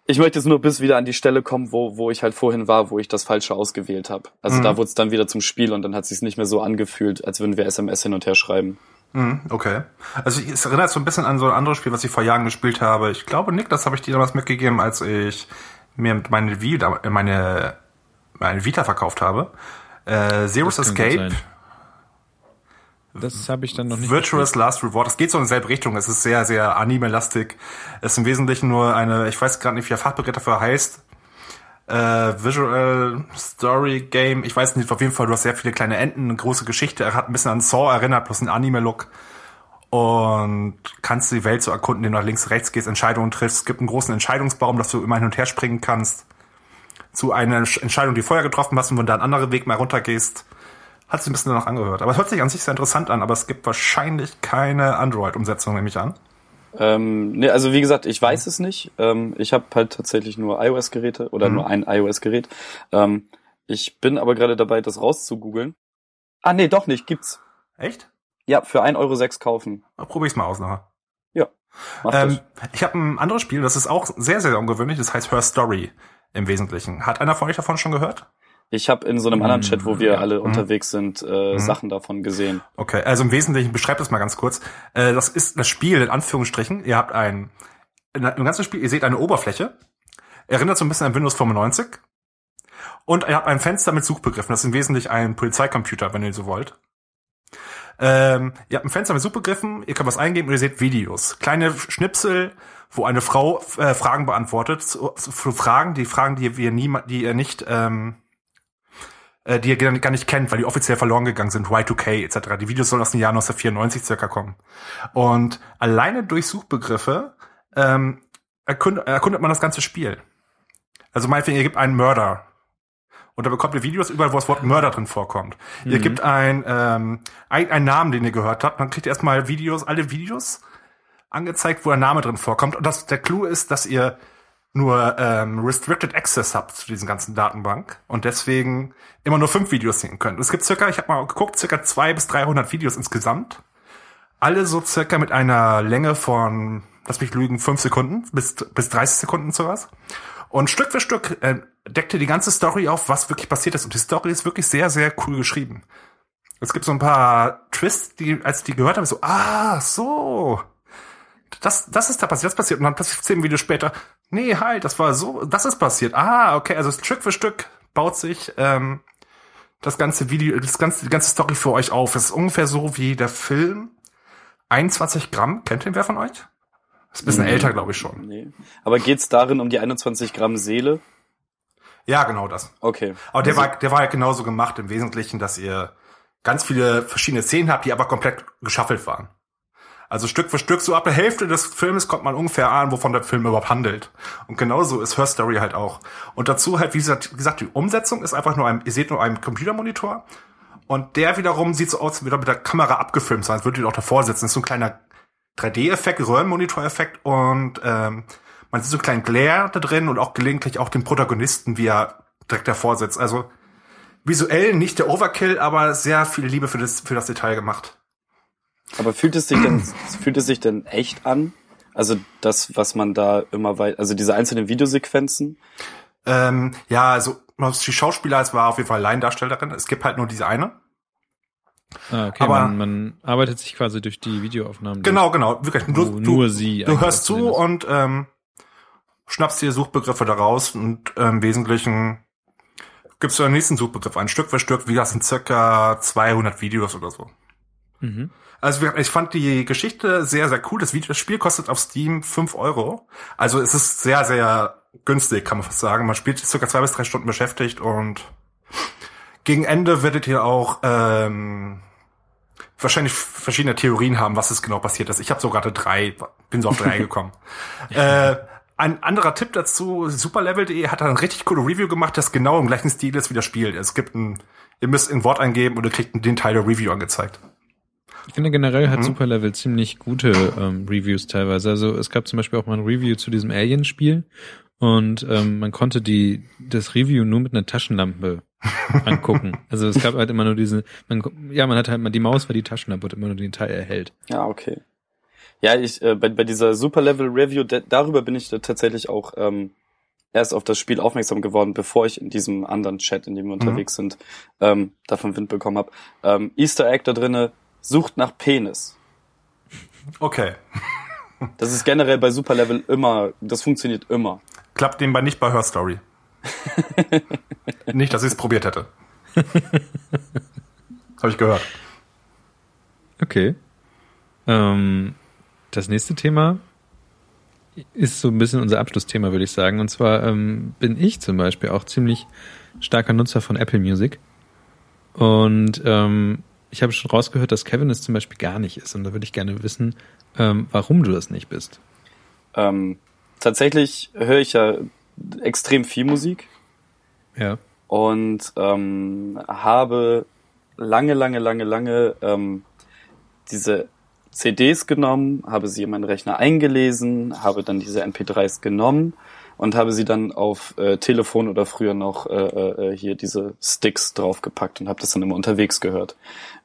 ich möchte jetzt nur bis wieder an die Stelle kommen, wo, wo ich halt vorhin war, wo ich das Falsche ausgewählt habe. Also Mhm. da wurde es dann wieder zum Spiel und dann hat es sich nicht mehr so angefühlt, als würden wir SMS hin und her schreiben. Mhm, okay. Also ich, es erinnert so ein bisschen an so ein anderes Spiel, was ich vor Jahren gespielt habe. Ich glaube, Nick, das habe ich dir damals mitgegeben, als ich mir meine Vita, meine, meine Vita verkauft habe. Äh, Zero's Escape, sein. Das habe ich dann noch nicht. Virtuous Last Reward. Es geht so in dieselbe Richtung. Es ist sehr, sehr anime-lastig. Es ist im Wesentlichen nur eine, ich weiß gerade nicht, wie der Fachbegriff dafür heißt, äh, Visual Story Game. Ich weiß nicht, auf jeden Fall, du hast sehr viele kleine Enden, eine große Geschichte. Er hat ein bisschen an Saw erinnert, plus einen Anime-Look. Und kannst die Welt so erkunden, indem du nach links, rechts gehst, Entscheidungen triffst. Es gibt einen großen Entscheidungsbaum, dass du immer hin und her springen kannst. Zu einer Entscheidung, die vorher getroffen hast und wenn du da einen anderen Weg mal runtergehst. Hat sich ein bisschen danach angehört. Aber es hört sich an sich sehr interessant an, aber es gibt wahrscheinlich keine Android-Umsetzung, nehme ich an. Ähm, nee, also wie gesagt, ich weiß es nicht. Ähm, ich habe halt tatsächlich nur iOS-Geräte oder Mhm. nur ein iOS-Gerät. Ähm, ich bin aber gerade dabei, das rauszugoogeln. Ah, nee, doch nicht, gibt's. Echt? Ja, für 1,06 Euro kaufen. Probier ich's mal aus nachher. Mach Ähm, ich habe ein anderes Spiel, das ist auch sehr, sehr ungewöhnlich. Das heißt Her Story im Wesentlichen. Hat einer von euch davon schon gehört? Ich habe in so einem anderen Chat, wo wir ja. alle Mhm. unterwegs sind, äh, Mhm. Sachen davon gesehen. Okay, also im Wesentlichen, beschreibt das mal ganz kurz. Äh, das ist das Spiel in Anführungsstrichen. Ihr habt ein, in einem ganzen Spiel, ihr seht eine Oberfläche. Erinnert so ein bisschen an Windows 95. Und ihr habt ein Fenster mit Suchbegriffen. Das ist im Wesentlichen ein Polizeicomputer, wenn ihr so wollt. Ähm, ihr habt ein Fenster mit Suchbegriffen, ihr könnt was eingeben und ihr seht Videos. Kleine Schnipsel, wo eine Frau äh, Fragen beantwortet. Zu, zu Fragen, die Fragen, die wir nie, die ihr nicht, ähm, äh, die ihr gar nicht- kennt, weil die offiziell verloren gegangen sind, Y2K etc. Die Videos sollen aus dem Jahr 1994 circa kommen. Und alleine durch Suchbegriffe ähm, erkund, erkundet man das ganze Spiel. Also meinetwegen, ihr gebt einen Mörder. Und da bekommt ihr Videos überall, wo das Wort Mörder drin vorkommt. Ihr Mhm. gebt ein, ähm, ein, einen Namen, den ihr gehört habt. Dann kriegt ihr erstmal Videos, alle Videos angezeigt, wo der Name drin vorkommt. Und das, der Clou ist, dass ihr nur ähm, Restricted Access habt zu diesen ganzen Datenbank und deswegen immer nur fünf Videos sehen könnt. Es gibt circa, ich habe mal geguckt, circa zwei bis 300 Videos insgesamt. Alle so circa mit einer Länge von lass mich lügen, fünf Sekunden bis, bis 30 Sekunden sowas. Und Stück für Stück äh, deckte die ganze Story auf, was wirklich passiert ist. Und die Story ist wirklich sehr, sehr cool geschrieben. Es gibt so ein paar Twists, die, als ich die gehört habe, so, ah, so. Das, das ist da passiert, das passiert. Und dann plötzlich zehn Videos später, nee, halt, das war so, das ist passiert. Ah, okay, also Stück für Stück baut sich ähm, das ganze Video, das ganze, die ganze Story für euch auf. Es ist ungefähr so wie der Film 21 Gramm. Kennt ihr wer von euch? Ist ein bisschen Nee. älter, glaube ich schon. Nee. Aber geht's darin um die 21 Gramm Seele? Ja, genau das. Okay. Aber der Also- war, der war ja genauso gemacht im Wesentlichen, dass ihr ganz viele verschiedene Szenen habt, die aber komplett geschaffelt waren. Also Stück für Stück, so ab der Hälfte des Filmes kommt man ungefähr an, wovon der Film überhaupt handelt. Und genauso ist Her Story halt auch. Und dazu halt, wie gesagt, wie die Umsetzung ist einfach nur ein, ihr seht nur einen Computermonitor. Und der wiederum sieht so aus, er mit der Kamera abgefilmt sein, als würde ihr auch davor sitzen. Das ist so ein kleiner 3D-Effekt, Röhrenmonitor-Effekt und ähm, man sieht so einen kleinen Glare da drin und auch gelegentlich auch den Protagonisten, wie er direkt davor sitzt. Also visuell nicht der Overkill, aber sehr viel Liebe für das, für das Detail gemacht. Aber fühlt es sich denn, *clears throat* fühlt es sich denn echt an? Also das, was man da immer weit, also diese einzelnen Videosequenzen? Ähm, ja, also die Schauspieler, es war auf jeden Fall Laiendarstellerin. Es gibt halt nur diese eine. Ah, okay, Aber- man, man arbeitet sich quasi durch die Videoaufnahmen. Genau, genau, wirklich. Durch, Du, du, nur sie. du hörst zu und ähm, schnappst dir Suchbegriffe daraus und ähm, im Wesentlichen gibst du den nächsten Suchbegriff ein, Stück für Stück. Wie das sind circa 200 Videos oder so. Mhm. Also ich fand die Geschichte sehr, sehr cool. Das, Video, das Spiel kostet auf Steam 5 Euro. Also es ist sehr, sehr günstig, kann man fast sagen. Man spielt circa zwei bis drei Stunden beschäftigt und gegen Ende werdet ihr auch ähm, wahrscheinlich verschiedene Theorien haben, was es genau passiert ist. Ich habe sogar drei, bin so auf drei *laughs* gekommen. Äh, ein anderer Tipp dazu, superlevel.de hat da ein richtig coole Review gemacht, das genau im gleichen Stil ist wie das Spiel. Es gibt ein, ihr müsst ein Wort eingeben und ihr kriegt den Teil der Review angezeigt. Ich finde generell hat Mhm. Superlevel ziemlich gute ähm, Reviews teilweise. Also es gab zum Beispiel auch mal ein Review zu diesem Alien-Spiel und ähm, man konnte die das Review nur mit einer Taschenlampe *laughs* angucken. Also es gab halt immer nur diese, man, ja, man hat halt mal die Maus war die Taschenlampe und immer nur den Teil erhält. Ja, okay. Ja, ich äh, bei, bei dieser Super Level Review, da, darüber bin ich da tatsächlich auch ähm, erst auf das Spiel aufmerksam geworden, bevor ich in diesem anderen Chat, in dem wir unterwegs sind, ähm, davon Wind bekommen habe. Ähm, Easter Egg da drinne, sucht nach Penis. Okay. Das ist generell bei Super Level immer, das funktioniert immer. Klappt nebenbei nicht bei Her Story. nicht, dass ich es probiert hätte. Habe ich gehört. Okay. Ähm, das nächste Thema ist so ein bisschen unser Abschlussthema, würde ich sagen. Und zwar ähm, bin ich zum Beispiel auch ziemlich starker Nutzer von Apple Music. Und ähm, ich habe schon rausgehört, dass Kevin es zum Beispiel gar nicht ist. Und da würde ich gerne wissen, ähm, warum du das nicht bist. Ähm, tatsächlich höre ich ja extrem viel Musik Ja. und ähm, habe lange, lange, lange, lange ähm, diese CDs genommen, habe sie in meinen Rechner eingelesen, habe dann diese MP3s genommen und habe sie dann auf äh, Telefon oder früher noch äh, äh, hier diese Sticks draufgepackt und habe das dann immer unterwegs gehört.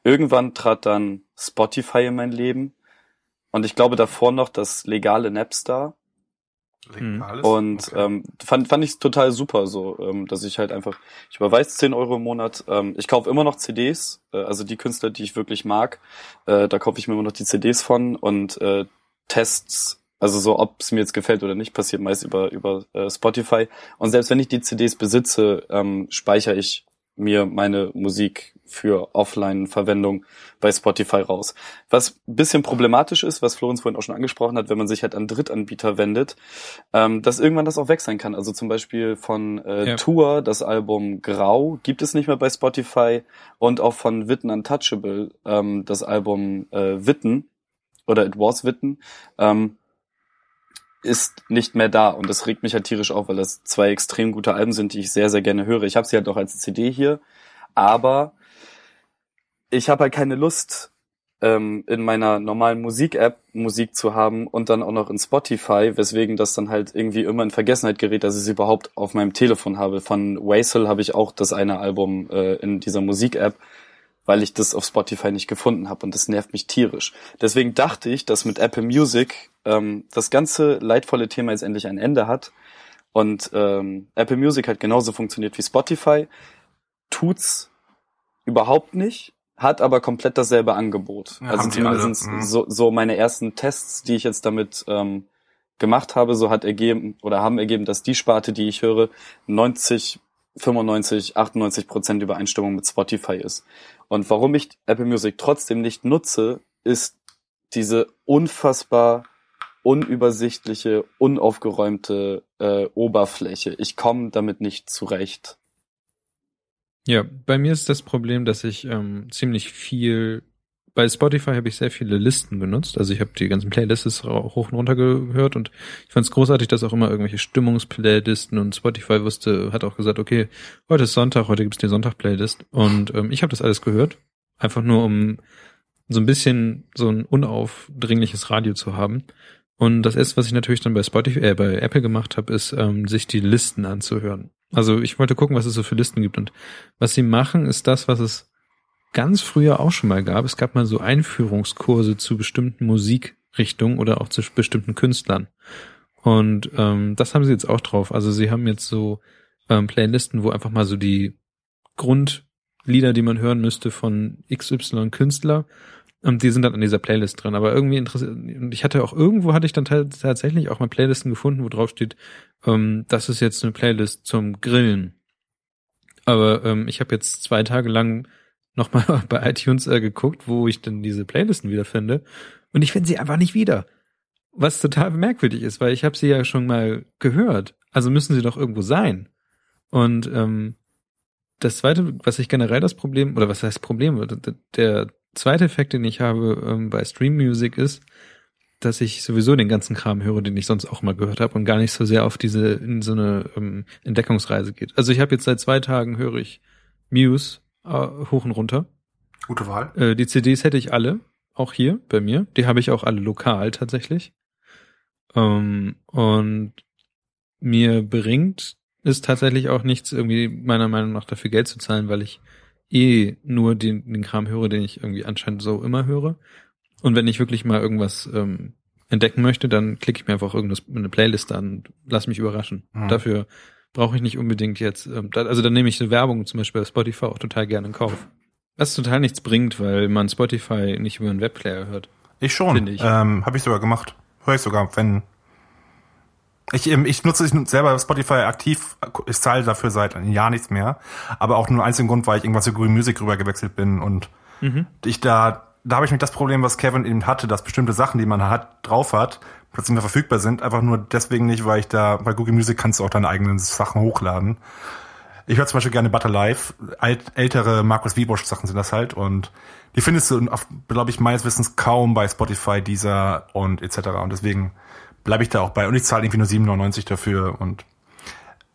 Irgendwann trat dann Spotify in mein Leben und ich glaube davor noch das legale Napstar. Legales? Und Okay. ähm, fand, fand ich total super, so, ähm, dass ich halt einfach, ich überweise 10 Euro im Monat, ähm, ich kaufe immer noch CDs, äh, also die Künstler, die ich wirklich mag, äh, da kaufe ich mir immer noch die CDs von und äh, Tests, also so, ob es mir jetzt gefällt oder nicht, passiert meist über, über äh, Spotify. Und selbst wenn ich die CDs besitze, ähm, speichere ich mir meine Musik für Offline-Verwendung bei Spotify raus. Was ein bisschen problematisch ist, was Florenz vorhin auch schon angesprochen hat, wenn man sich halt an Drittanbieter wendet, ähm, dass irgendwann das auch weg sein kann. Also zum Beispiel von äh, Ja. Tour, das Album Grau, gibt es nicht mehr bei Spotify und auch von Witten Untouchable, ähm, das Album äh, Witten oder It Was Witten, ähm, ist nicht mehr da und das regt mich halt tierisch auf, weil das zwei extrem gute Alben sind, die ich sehr, sehr gerne höre. Ich habe sie halt auch als CD hier, aber ich habe halt keine Lust, ähm, in meiner normalen Musik-App Musik zu haben und dann auch noch in Spotify, weswegen das dann halt irgendwie immer in Vergessenheit gerät, dass ich sie überhaupt auf meinem Telefon habe. Von Waisel habe ich auch das eine Album äh, in dieser Musik-App, weil ich das auf Spotify nicht gefunden habe und das nervt mich tierisch. Deswegen dachte ich, dass mit Apple Music ähm, das ganze leidvolle Thema jetzt endlich ein Ende hat und ähm, Apple Music halt genauso funktioniert wie Spotify, tut's überhaupt nicht, hat aber komplett dasselbe Angebot. Ja, also zumindest. Mhm. so, so meine ersten Tests, die ich jetzt damit ähm, gemacht habe, so hat ergeben oder haben ergeben, dass die Sparte, die ich höre, 90, 95, 98 Prozent Übereinstimmung mit Spotify ist. Und warum ich Apple Music trotzdem nicht nutze, ist diese unfassbar unübersichtliche, unaufgeräumte äh, Oberfläche. Ich komme damit nicht zurecht. Ja, bei mir ist das Problem, dass ich ähm, ziemlich viel bei Spotify habe ich sehr viele Listen benutzt. Also ich habe die ganzen Playlists hoch und runter gehört und ich fand es großartig, dass auch immer irgendwelche Stimmungsplaylisten und Spotify wusste, hat auch gesagt, okay, heute ist Sonntag, heute gibt's die Sonntag-Playlist. Und ähm, ich habe das alles gehört. Einfach nur, um so ein bisschen so ein unaufdringliches Radio zu haben. Und das erste, was ich natürlich dann bei Spotify, äh, bei Apple gemacht habe, ist, ähm, sich die Listen anzuhören. Also ich wollte gucken, was es so für Listen gibt. Und was sie machen, ist das, was es ganz früher auch schon mal gab. Es gab mal so Einführungskurse zu bestimmten Musikrichtungen oder auch zu bestimmten Künstlern. Und ähm, das haben sie jetzt auch drauf. Also sie haben jetzt so ähm, Playlisten, wo einfach mal so die Grundlieder, die man hören müsste von XY Künstler, und die sind dann an dieser Playlist drin. Aber irgendwie interessiert, und ich hatte auch irgendwo hatte ich dann ta- tatsächlich auch mal Playlisten gefunden, wo drauf steht, ähm, das ist jetzt eine Playlist zum Grillen. Aber ähm, ich habe jetzt zwei Tage lang nochmal *laughs* bei iTunes äh, geguckt, wo ich denn diese Playlisten wiederfinde. Und ich finde sie einfach nicht wieder. Was total merkwürdig ist, weil ich habe sie ja schon mal gehört. Also müssen sie doch irgendwo sein. Und ähm, das zweite, was ich generell das Problem, oder was heißt Problem, der- zweite Effekt, den ich habe ähm, bei Stream Music ist, dass ich sowieso den ganzen Kram höre, den ich sonst auch mal gehört habe und gar nicht so sehr auf diese in so eine ähm, Entdeckungsreise geht. Also ich habe jetzt seit zwei Tagen höre ich Muse äh, hoch und runter. Gute Wahl. Äh, die CDs hätte ich alle, auch hier bei mir. Die habe ich auch alle lokal tatsächlich. Ähm, und mir bringt es tatsächlich auch nichts, irgendwie meiner Meinung nach dafür Geld zu zahlen, weil ich eh nur den, den Kram höre, den ich irgendwie anscheinend so immer höre. Und wenn ich wirklich mal irgendwas ähm, entdecken möchte, dann klicke ich mir einfach irgendwas eine Playlist an und lass mich überraschen. Mhm. Dafür brauche ich nicht unbedingt jetzt, ähm, da, also dann nehme ich so Werbung zum Beispiel bei Spotify auch total gerne in Kauf. Was total nichts bringt, weil man Spotify nicht über einen Webplayer hört. Ich schon. Finde ich. Ähm, Habe ich sogar gemacht. Höre ich sogar, wenn. Ich, ähm, ich nutze ich nutze selber Spotify aktiv. Ich zahle dafür seit einem Jahr nichts mehr. Aber auch nur einzigen Grund, weil ich irgendwas zu Google Music rüber gewechselt bin und Mhm. ich da, da habe ich mit das Problem, was Kevin eben hatte, dass bestimmte Sachen, die man hat, drauf hat, plötzlich mehr verfügbar sind. Einfach nur deswegen nicht, weil ich da, bei Google Music kannst du auch deine eigenen Sachen hochladen. Ich höre zum Beispiel gerne Butter Live. Alt, ältere Markus Wiebusch Sachen sind das halt und die findest du, glaube ich, meines Wissens kaum bei Spotify, Deezer und etc. Und deswegen bleibe ich da auch bei. Und ich zahle irgendwie nur 7,99 dafür und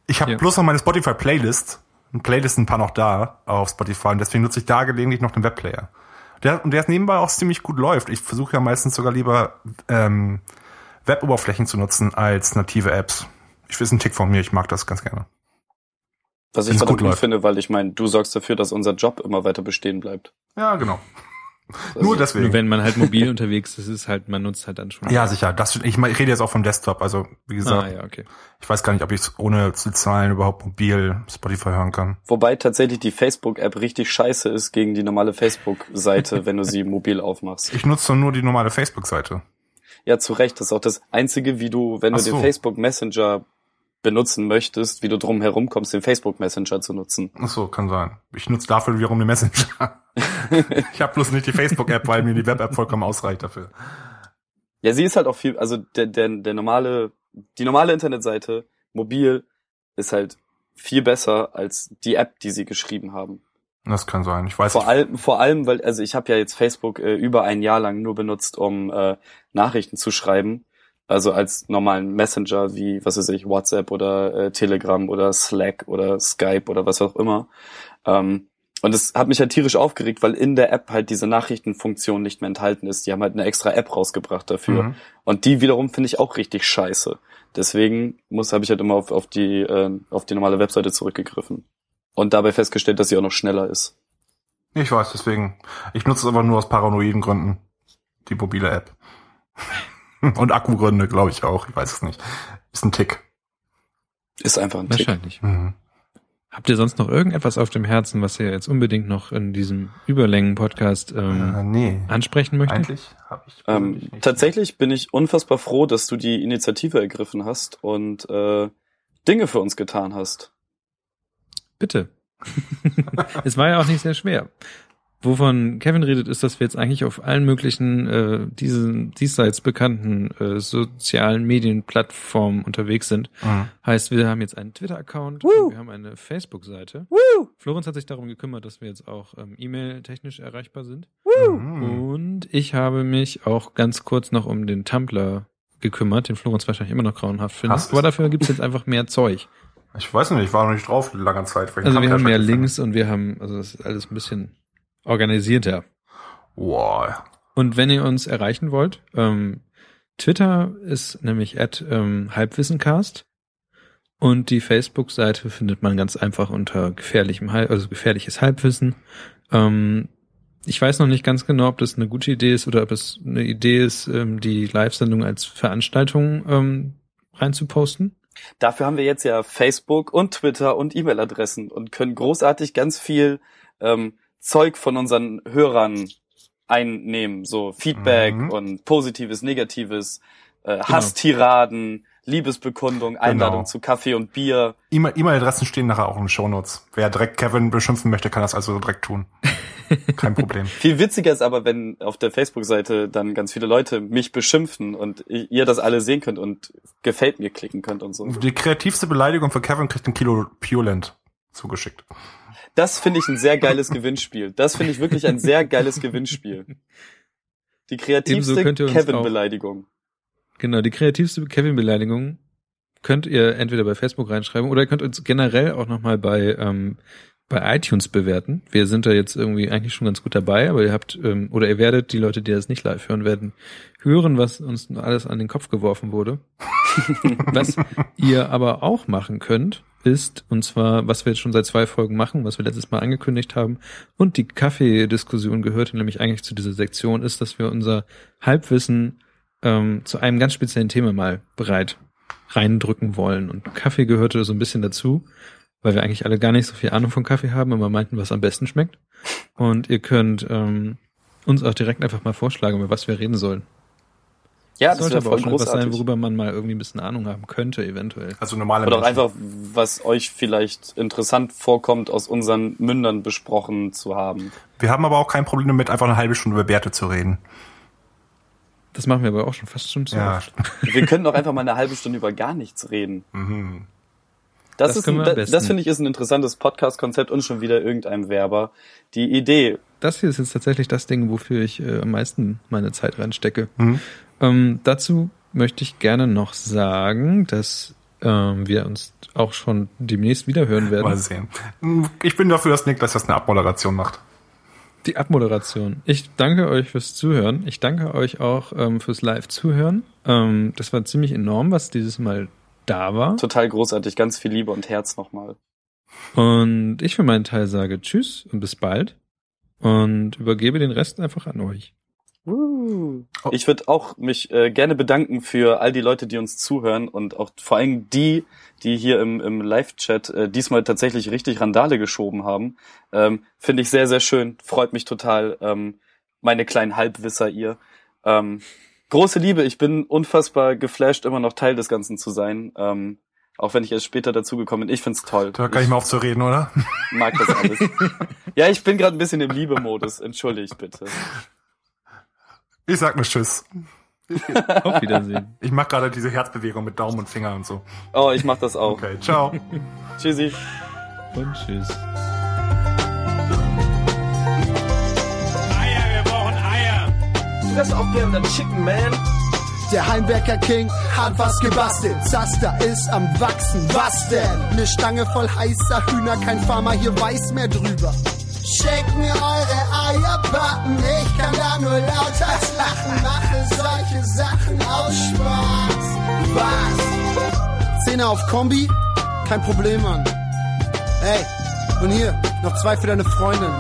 ich habe Ja. bloß noch meine Spotify Playlist. Ein Playlist ein paar noch da auf Spotify und deswegen nutze ich da gelegentlich noch den Webplayer. Der, und der ist nebenbei auch ziemlich gut läuft. Ich versuche ja meistens sogar lieber ähm, Web-Oberflächen zu nutzen als native Apps. Ich weiß ein Tick von mir, ich mag das ganz gerne. Was ich verdammt gut läuft. finde, weil ich meine, du sorgst dafür, dass unser Job immer weiter bestehen bleibt. Ja, genau. Also, Nur deswegen. Nur wenn man halt mobil unterwegs ist, ist halt, man nutzt halt dann schon. Ja, sicher. Das, ich, ich rede jetzt auch vom Desktop. Also, wie gesagt, Ah, ja, okay. ich weiß gar nicht, ob ich es ohne zu zahlen überhaupt mobil Spotify hören kann. Wobei tatsächlich die Facebook-App richtig scheiße ist gegen die normale Facebook-Seite, *laughs* wenn du sie mobil aufmachst. Ich nutze nur die normale Facebook-Seite. Ja, zu Recht. Das ist auch das Einzige, wie du, wenn Ach du so. den Facebook Messenger benutzen möchtest, wie du drum herum kommst, den Facebook Messenger zu nutzen. Ach so, kann sein. Ich nutze dafür wiederum den Messenger. *laughs* ich habe bloß nicht die Facebook-App, weil mir die Web-App vollkommen ausreicht dafür. Ja, sie ist halt auch viel, also der, der, der normale, die normale Internetseite, mobil, ist halt viel besser als die App, die sie geschrieben haben. Das kann sein. Ich weiß Vor nicht. allem, vor allem, weil, also ich habe ja jetzt Facebook äh, über ein Jahr lang nur benutzt, um äh, Nachrichten zu schreiben. Also als normalen Messenger wie, was weiß ich, WhatsApp oder äh, Telegram oder Slack oder Skype oder was auch immer. Ähm, und es hat mich halt tierisch aufgeregt, weil in der App halt diese Nachrichtenfunktion nicht mehr enthalten ist. Die haben halt eine extra App rausgebracht dafür. Mhm. Und die wiederum finde ich auch richtig scheiße. Deswegen muss habe ich halt immer auf, auf die äh, auf die normale Webseite zurückgegriffen und dabei festgestellt, dass sie auch noch schneller ist. Ich weiß, deswegen. Ich nutze es aber nur aus paranoiden Gründen. Die mobile App. *laughs* Und Akkugründe, glaube ich auch. Ich weiß es nicht. Ist ein Tick. Ist einfach ein Tick. Wahrscheinlich. Mhm. Habt ihr sonst noch irgendetwas auf dem Herzen, was ihr jetzt unbedingt noch in diesem Überlängen-Podcast ähm, Äh, nee. ansprechen möchtet? Eigentlich habe ich Ähm, tatsächlich bin ich unfassbar froh, dass du die Initiative ergriffen hast und äh, Dinge für uns getan hast. Bitte. *laughs* es war ja auch nicht sehr schwer. Wovon Kevin redet, ist, dass wir jetzt eigentlich auf allen möglichen äh, diesen diesseits bekannten äh, sozialen Medienplattformen unterwegs sind. Mhm. Heißt, wir haben jetzt einen Twitter-Account, Woo! wir haben eine Facebook-Seite. Woo! Florenz hat sich darum gekümmert, dass wir jetzt auch ähm, E-Mail-technisch erreichbar sind. Mhm. Und ich habe mich auch ganz kurz noch um den Tumblr gekümmert, den Florenz wahrscheinlich immer noch grauenhaft findet. Hast Aber dafür gibt's jetzt einfach mehr Zeug. Ich weiß nicht, ich war noch nicht drauf lange Zeit. Also wir hab haben mehr Links und wir haben, also das ist alles ein bisschen organisierter. Wow. Und wenn ihr uns erreichen wollt, ähm, Twitter ist nämlich at ähm, Halbwissencast und die Facebook-Seite findet man ganz einfach unter gefährlichem Halb, also gefährliches Halbwissen. Ähm, ich weiß noch nicht ganz genau, ob das eine gute Idee ist oder ob es eine Idee ist, ähm, die Live-Sendung als Veranstaltung ähm, reinzuposten. Dafür haben wir jetzt ja Facebook und Twitter und E-Mail-Adressen und können großartig ganz viel ähm, Zeug von unseren Hörern einnehmen, so Feedback Mhm. und Positives, Negatives, äh, Hasstiraden, Liebesbekundung, Einladung Genau. zu Kaffee und Bier. E-Mail- E-Mail-Adressen stehen nachher auch in den Shownotes. Wer direkt Kevin beschimpfen möchte, kann das also direkt tun. *laughs* Kein Problem. Viel witziger ist aber, wenn auf der Facebook-Seite dann ganz viele Leute mich beschimpfen und ihr das alle sehen könnt und gefällt mir klicken könnt und so. Die kreativste Beleidigung für Kevin kriegt ein Kilo Purelent zugeschickt. Das finde ich ein sehr geiles Gewinnspiel. Das finde ich wirklich ein sehr geiles Gewinnspiel. Die kreativste Kevin-Beleidigung. Genau, die kreativste Kevin-Beleidigung könnt ihr entweder bei Facebook reinschreiben oder ihr könnt uns generell auch nochmal bei, ähm, bei iTunes bewerten. Wir sind da jetzt irgendwie eigentlich schon ganz gut dabei, aber ihr habt, ähm, oder ihr werdet, die Leute, die das nicht live hören werden, hören, was uns alles an den Kopf geworfen wurde. *laughs* was ihr aber auch machen könnt, ist, und zwar, was wir jetzt schon seit zwei Folgen machen, was wir letztes Mal angekündigt haben, und die Kaffeediskussion gehörte nämlich eigentlich zu dieser Sektion, ist, dass wir unser Halbwissen ähm, zu einem ganz speziellen Thema mal bereit reindrücken wollen. Und Kaffee gehörte so ein bisschen dazu, weil wir eigentlich alle gar nicht so viel Ahnung von Kaffee haben, aber meinten, was am besten schmeckt. Und ihr könnt ähm, uns auch direkt einfach mal vorschlagen, über was wir reden sollen. Ja, Das das sollte wäre aber voll auch schon etwas sein, großartig. worüber man mal irgendwie ein bisschen Ahnung haben könnte, eventuell. Also normale Oder auch Menschen. einfach, was euch vielleicht interessant vorkommt, aus unseren Mündern besprochen zu haben. Wir haben aber auch kein Problem damit, einfach eine halbe Stunde über Bärte zu reden. Das machen wir aber auch schon fast schon zu Ja. oft. *laughs* Wir können doch einfach mal eine halbe Stunde über gar nichts reden. Mhm. Das, Das ist ein, das, besten. finde ich ist ein interessantes Podcast-Konzept und schon wieder irgendein Werber. Die Idee. Das hier ist jetzt tatsächlich das Ding, wofür ich äh, am meisten meine Zeit reinstecke. Mhm. Ähm, dazu möchte ich gerne noch sagen, dass ähm, wir uns auch schon demnächst wieder hören werden. Mal sehen. Ich bin dafür, dass Niklas das eine Abmoderation macht. Die Abmoderation. Ich danke euch fürs Zuhören. Ich danke euch auch ähm, fürs Live-Zuhören. Ähm, das war ziemlich enorm, was dieses Mal da war. Total großartig. Ganz viel Liebe und Herz nochmal. Und ich für meinen Teil sage Tschüss und bis bald. Und übergebe den Rest einfach an euch. Ich würde auch mich äh, gerne bedanken für all die Leute, die uns zuhören und auch vor allem die, die hier im, im Live-Chat äh, diesmal tatsächlich richtig Randale geschoben haben. Ähm, Finde ich sehr, sehr schön. Freut mich total. Ähm, meine kleinen Halbwisser ihr. Ähm, große Liebe. Ich bin unfassbar geflasht, immer noch Teil des Ganzen zu sein. Ähm, auch wenn ich erst später dazugekommen bin. Ich find's toll. Da kann ich mal aufzureden, oder? mag das alles. *laughs* ja, ich bin gerade ein bisschen im Liebemodus. Entschuldigt bitte. Ich sag nur Tschüss. *laughs* Auf Wiedersehen. Ich mache gerade diese Herzbewegung mit Daumen und Finger und so. Oh, ich mach das auch. Okay, ciao. *laughs* Tschüssi. Und tschüss. Eier, wir brauchen Eier. Du wärst auch gern der Chicken Man. Der Heimwerker King hat was gebastelt. Zaster ist am Wachsen. Was denn? Eine Stange voll heißer Hühner, kein Farmer hier weiß mehr drüber. Schickt mir eure Eierbacken, ich kann da nur lauter lachen. Mache solche Sachen aus Spaß. Was? Zehner auf Kombi? Kein Problem, Mann. Ey, und hier, noch zwei für deine Freundin.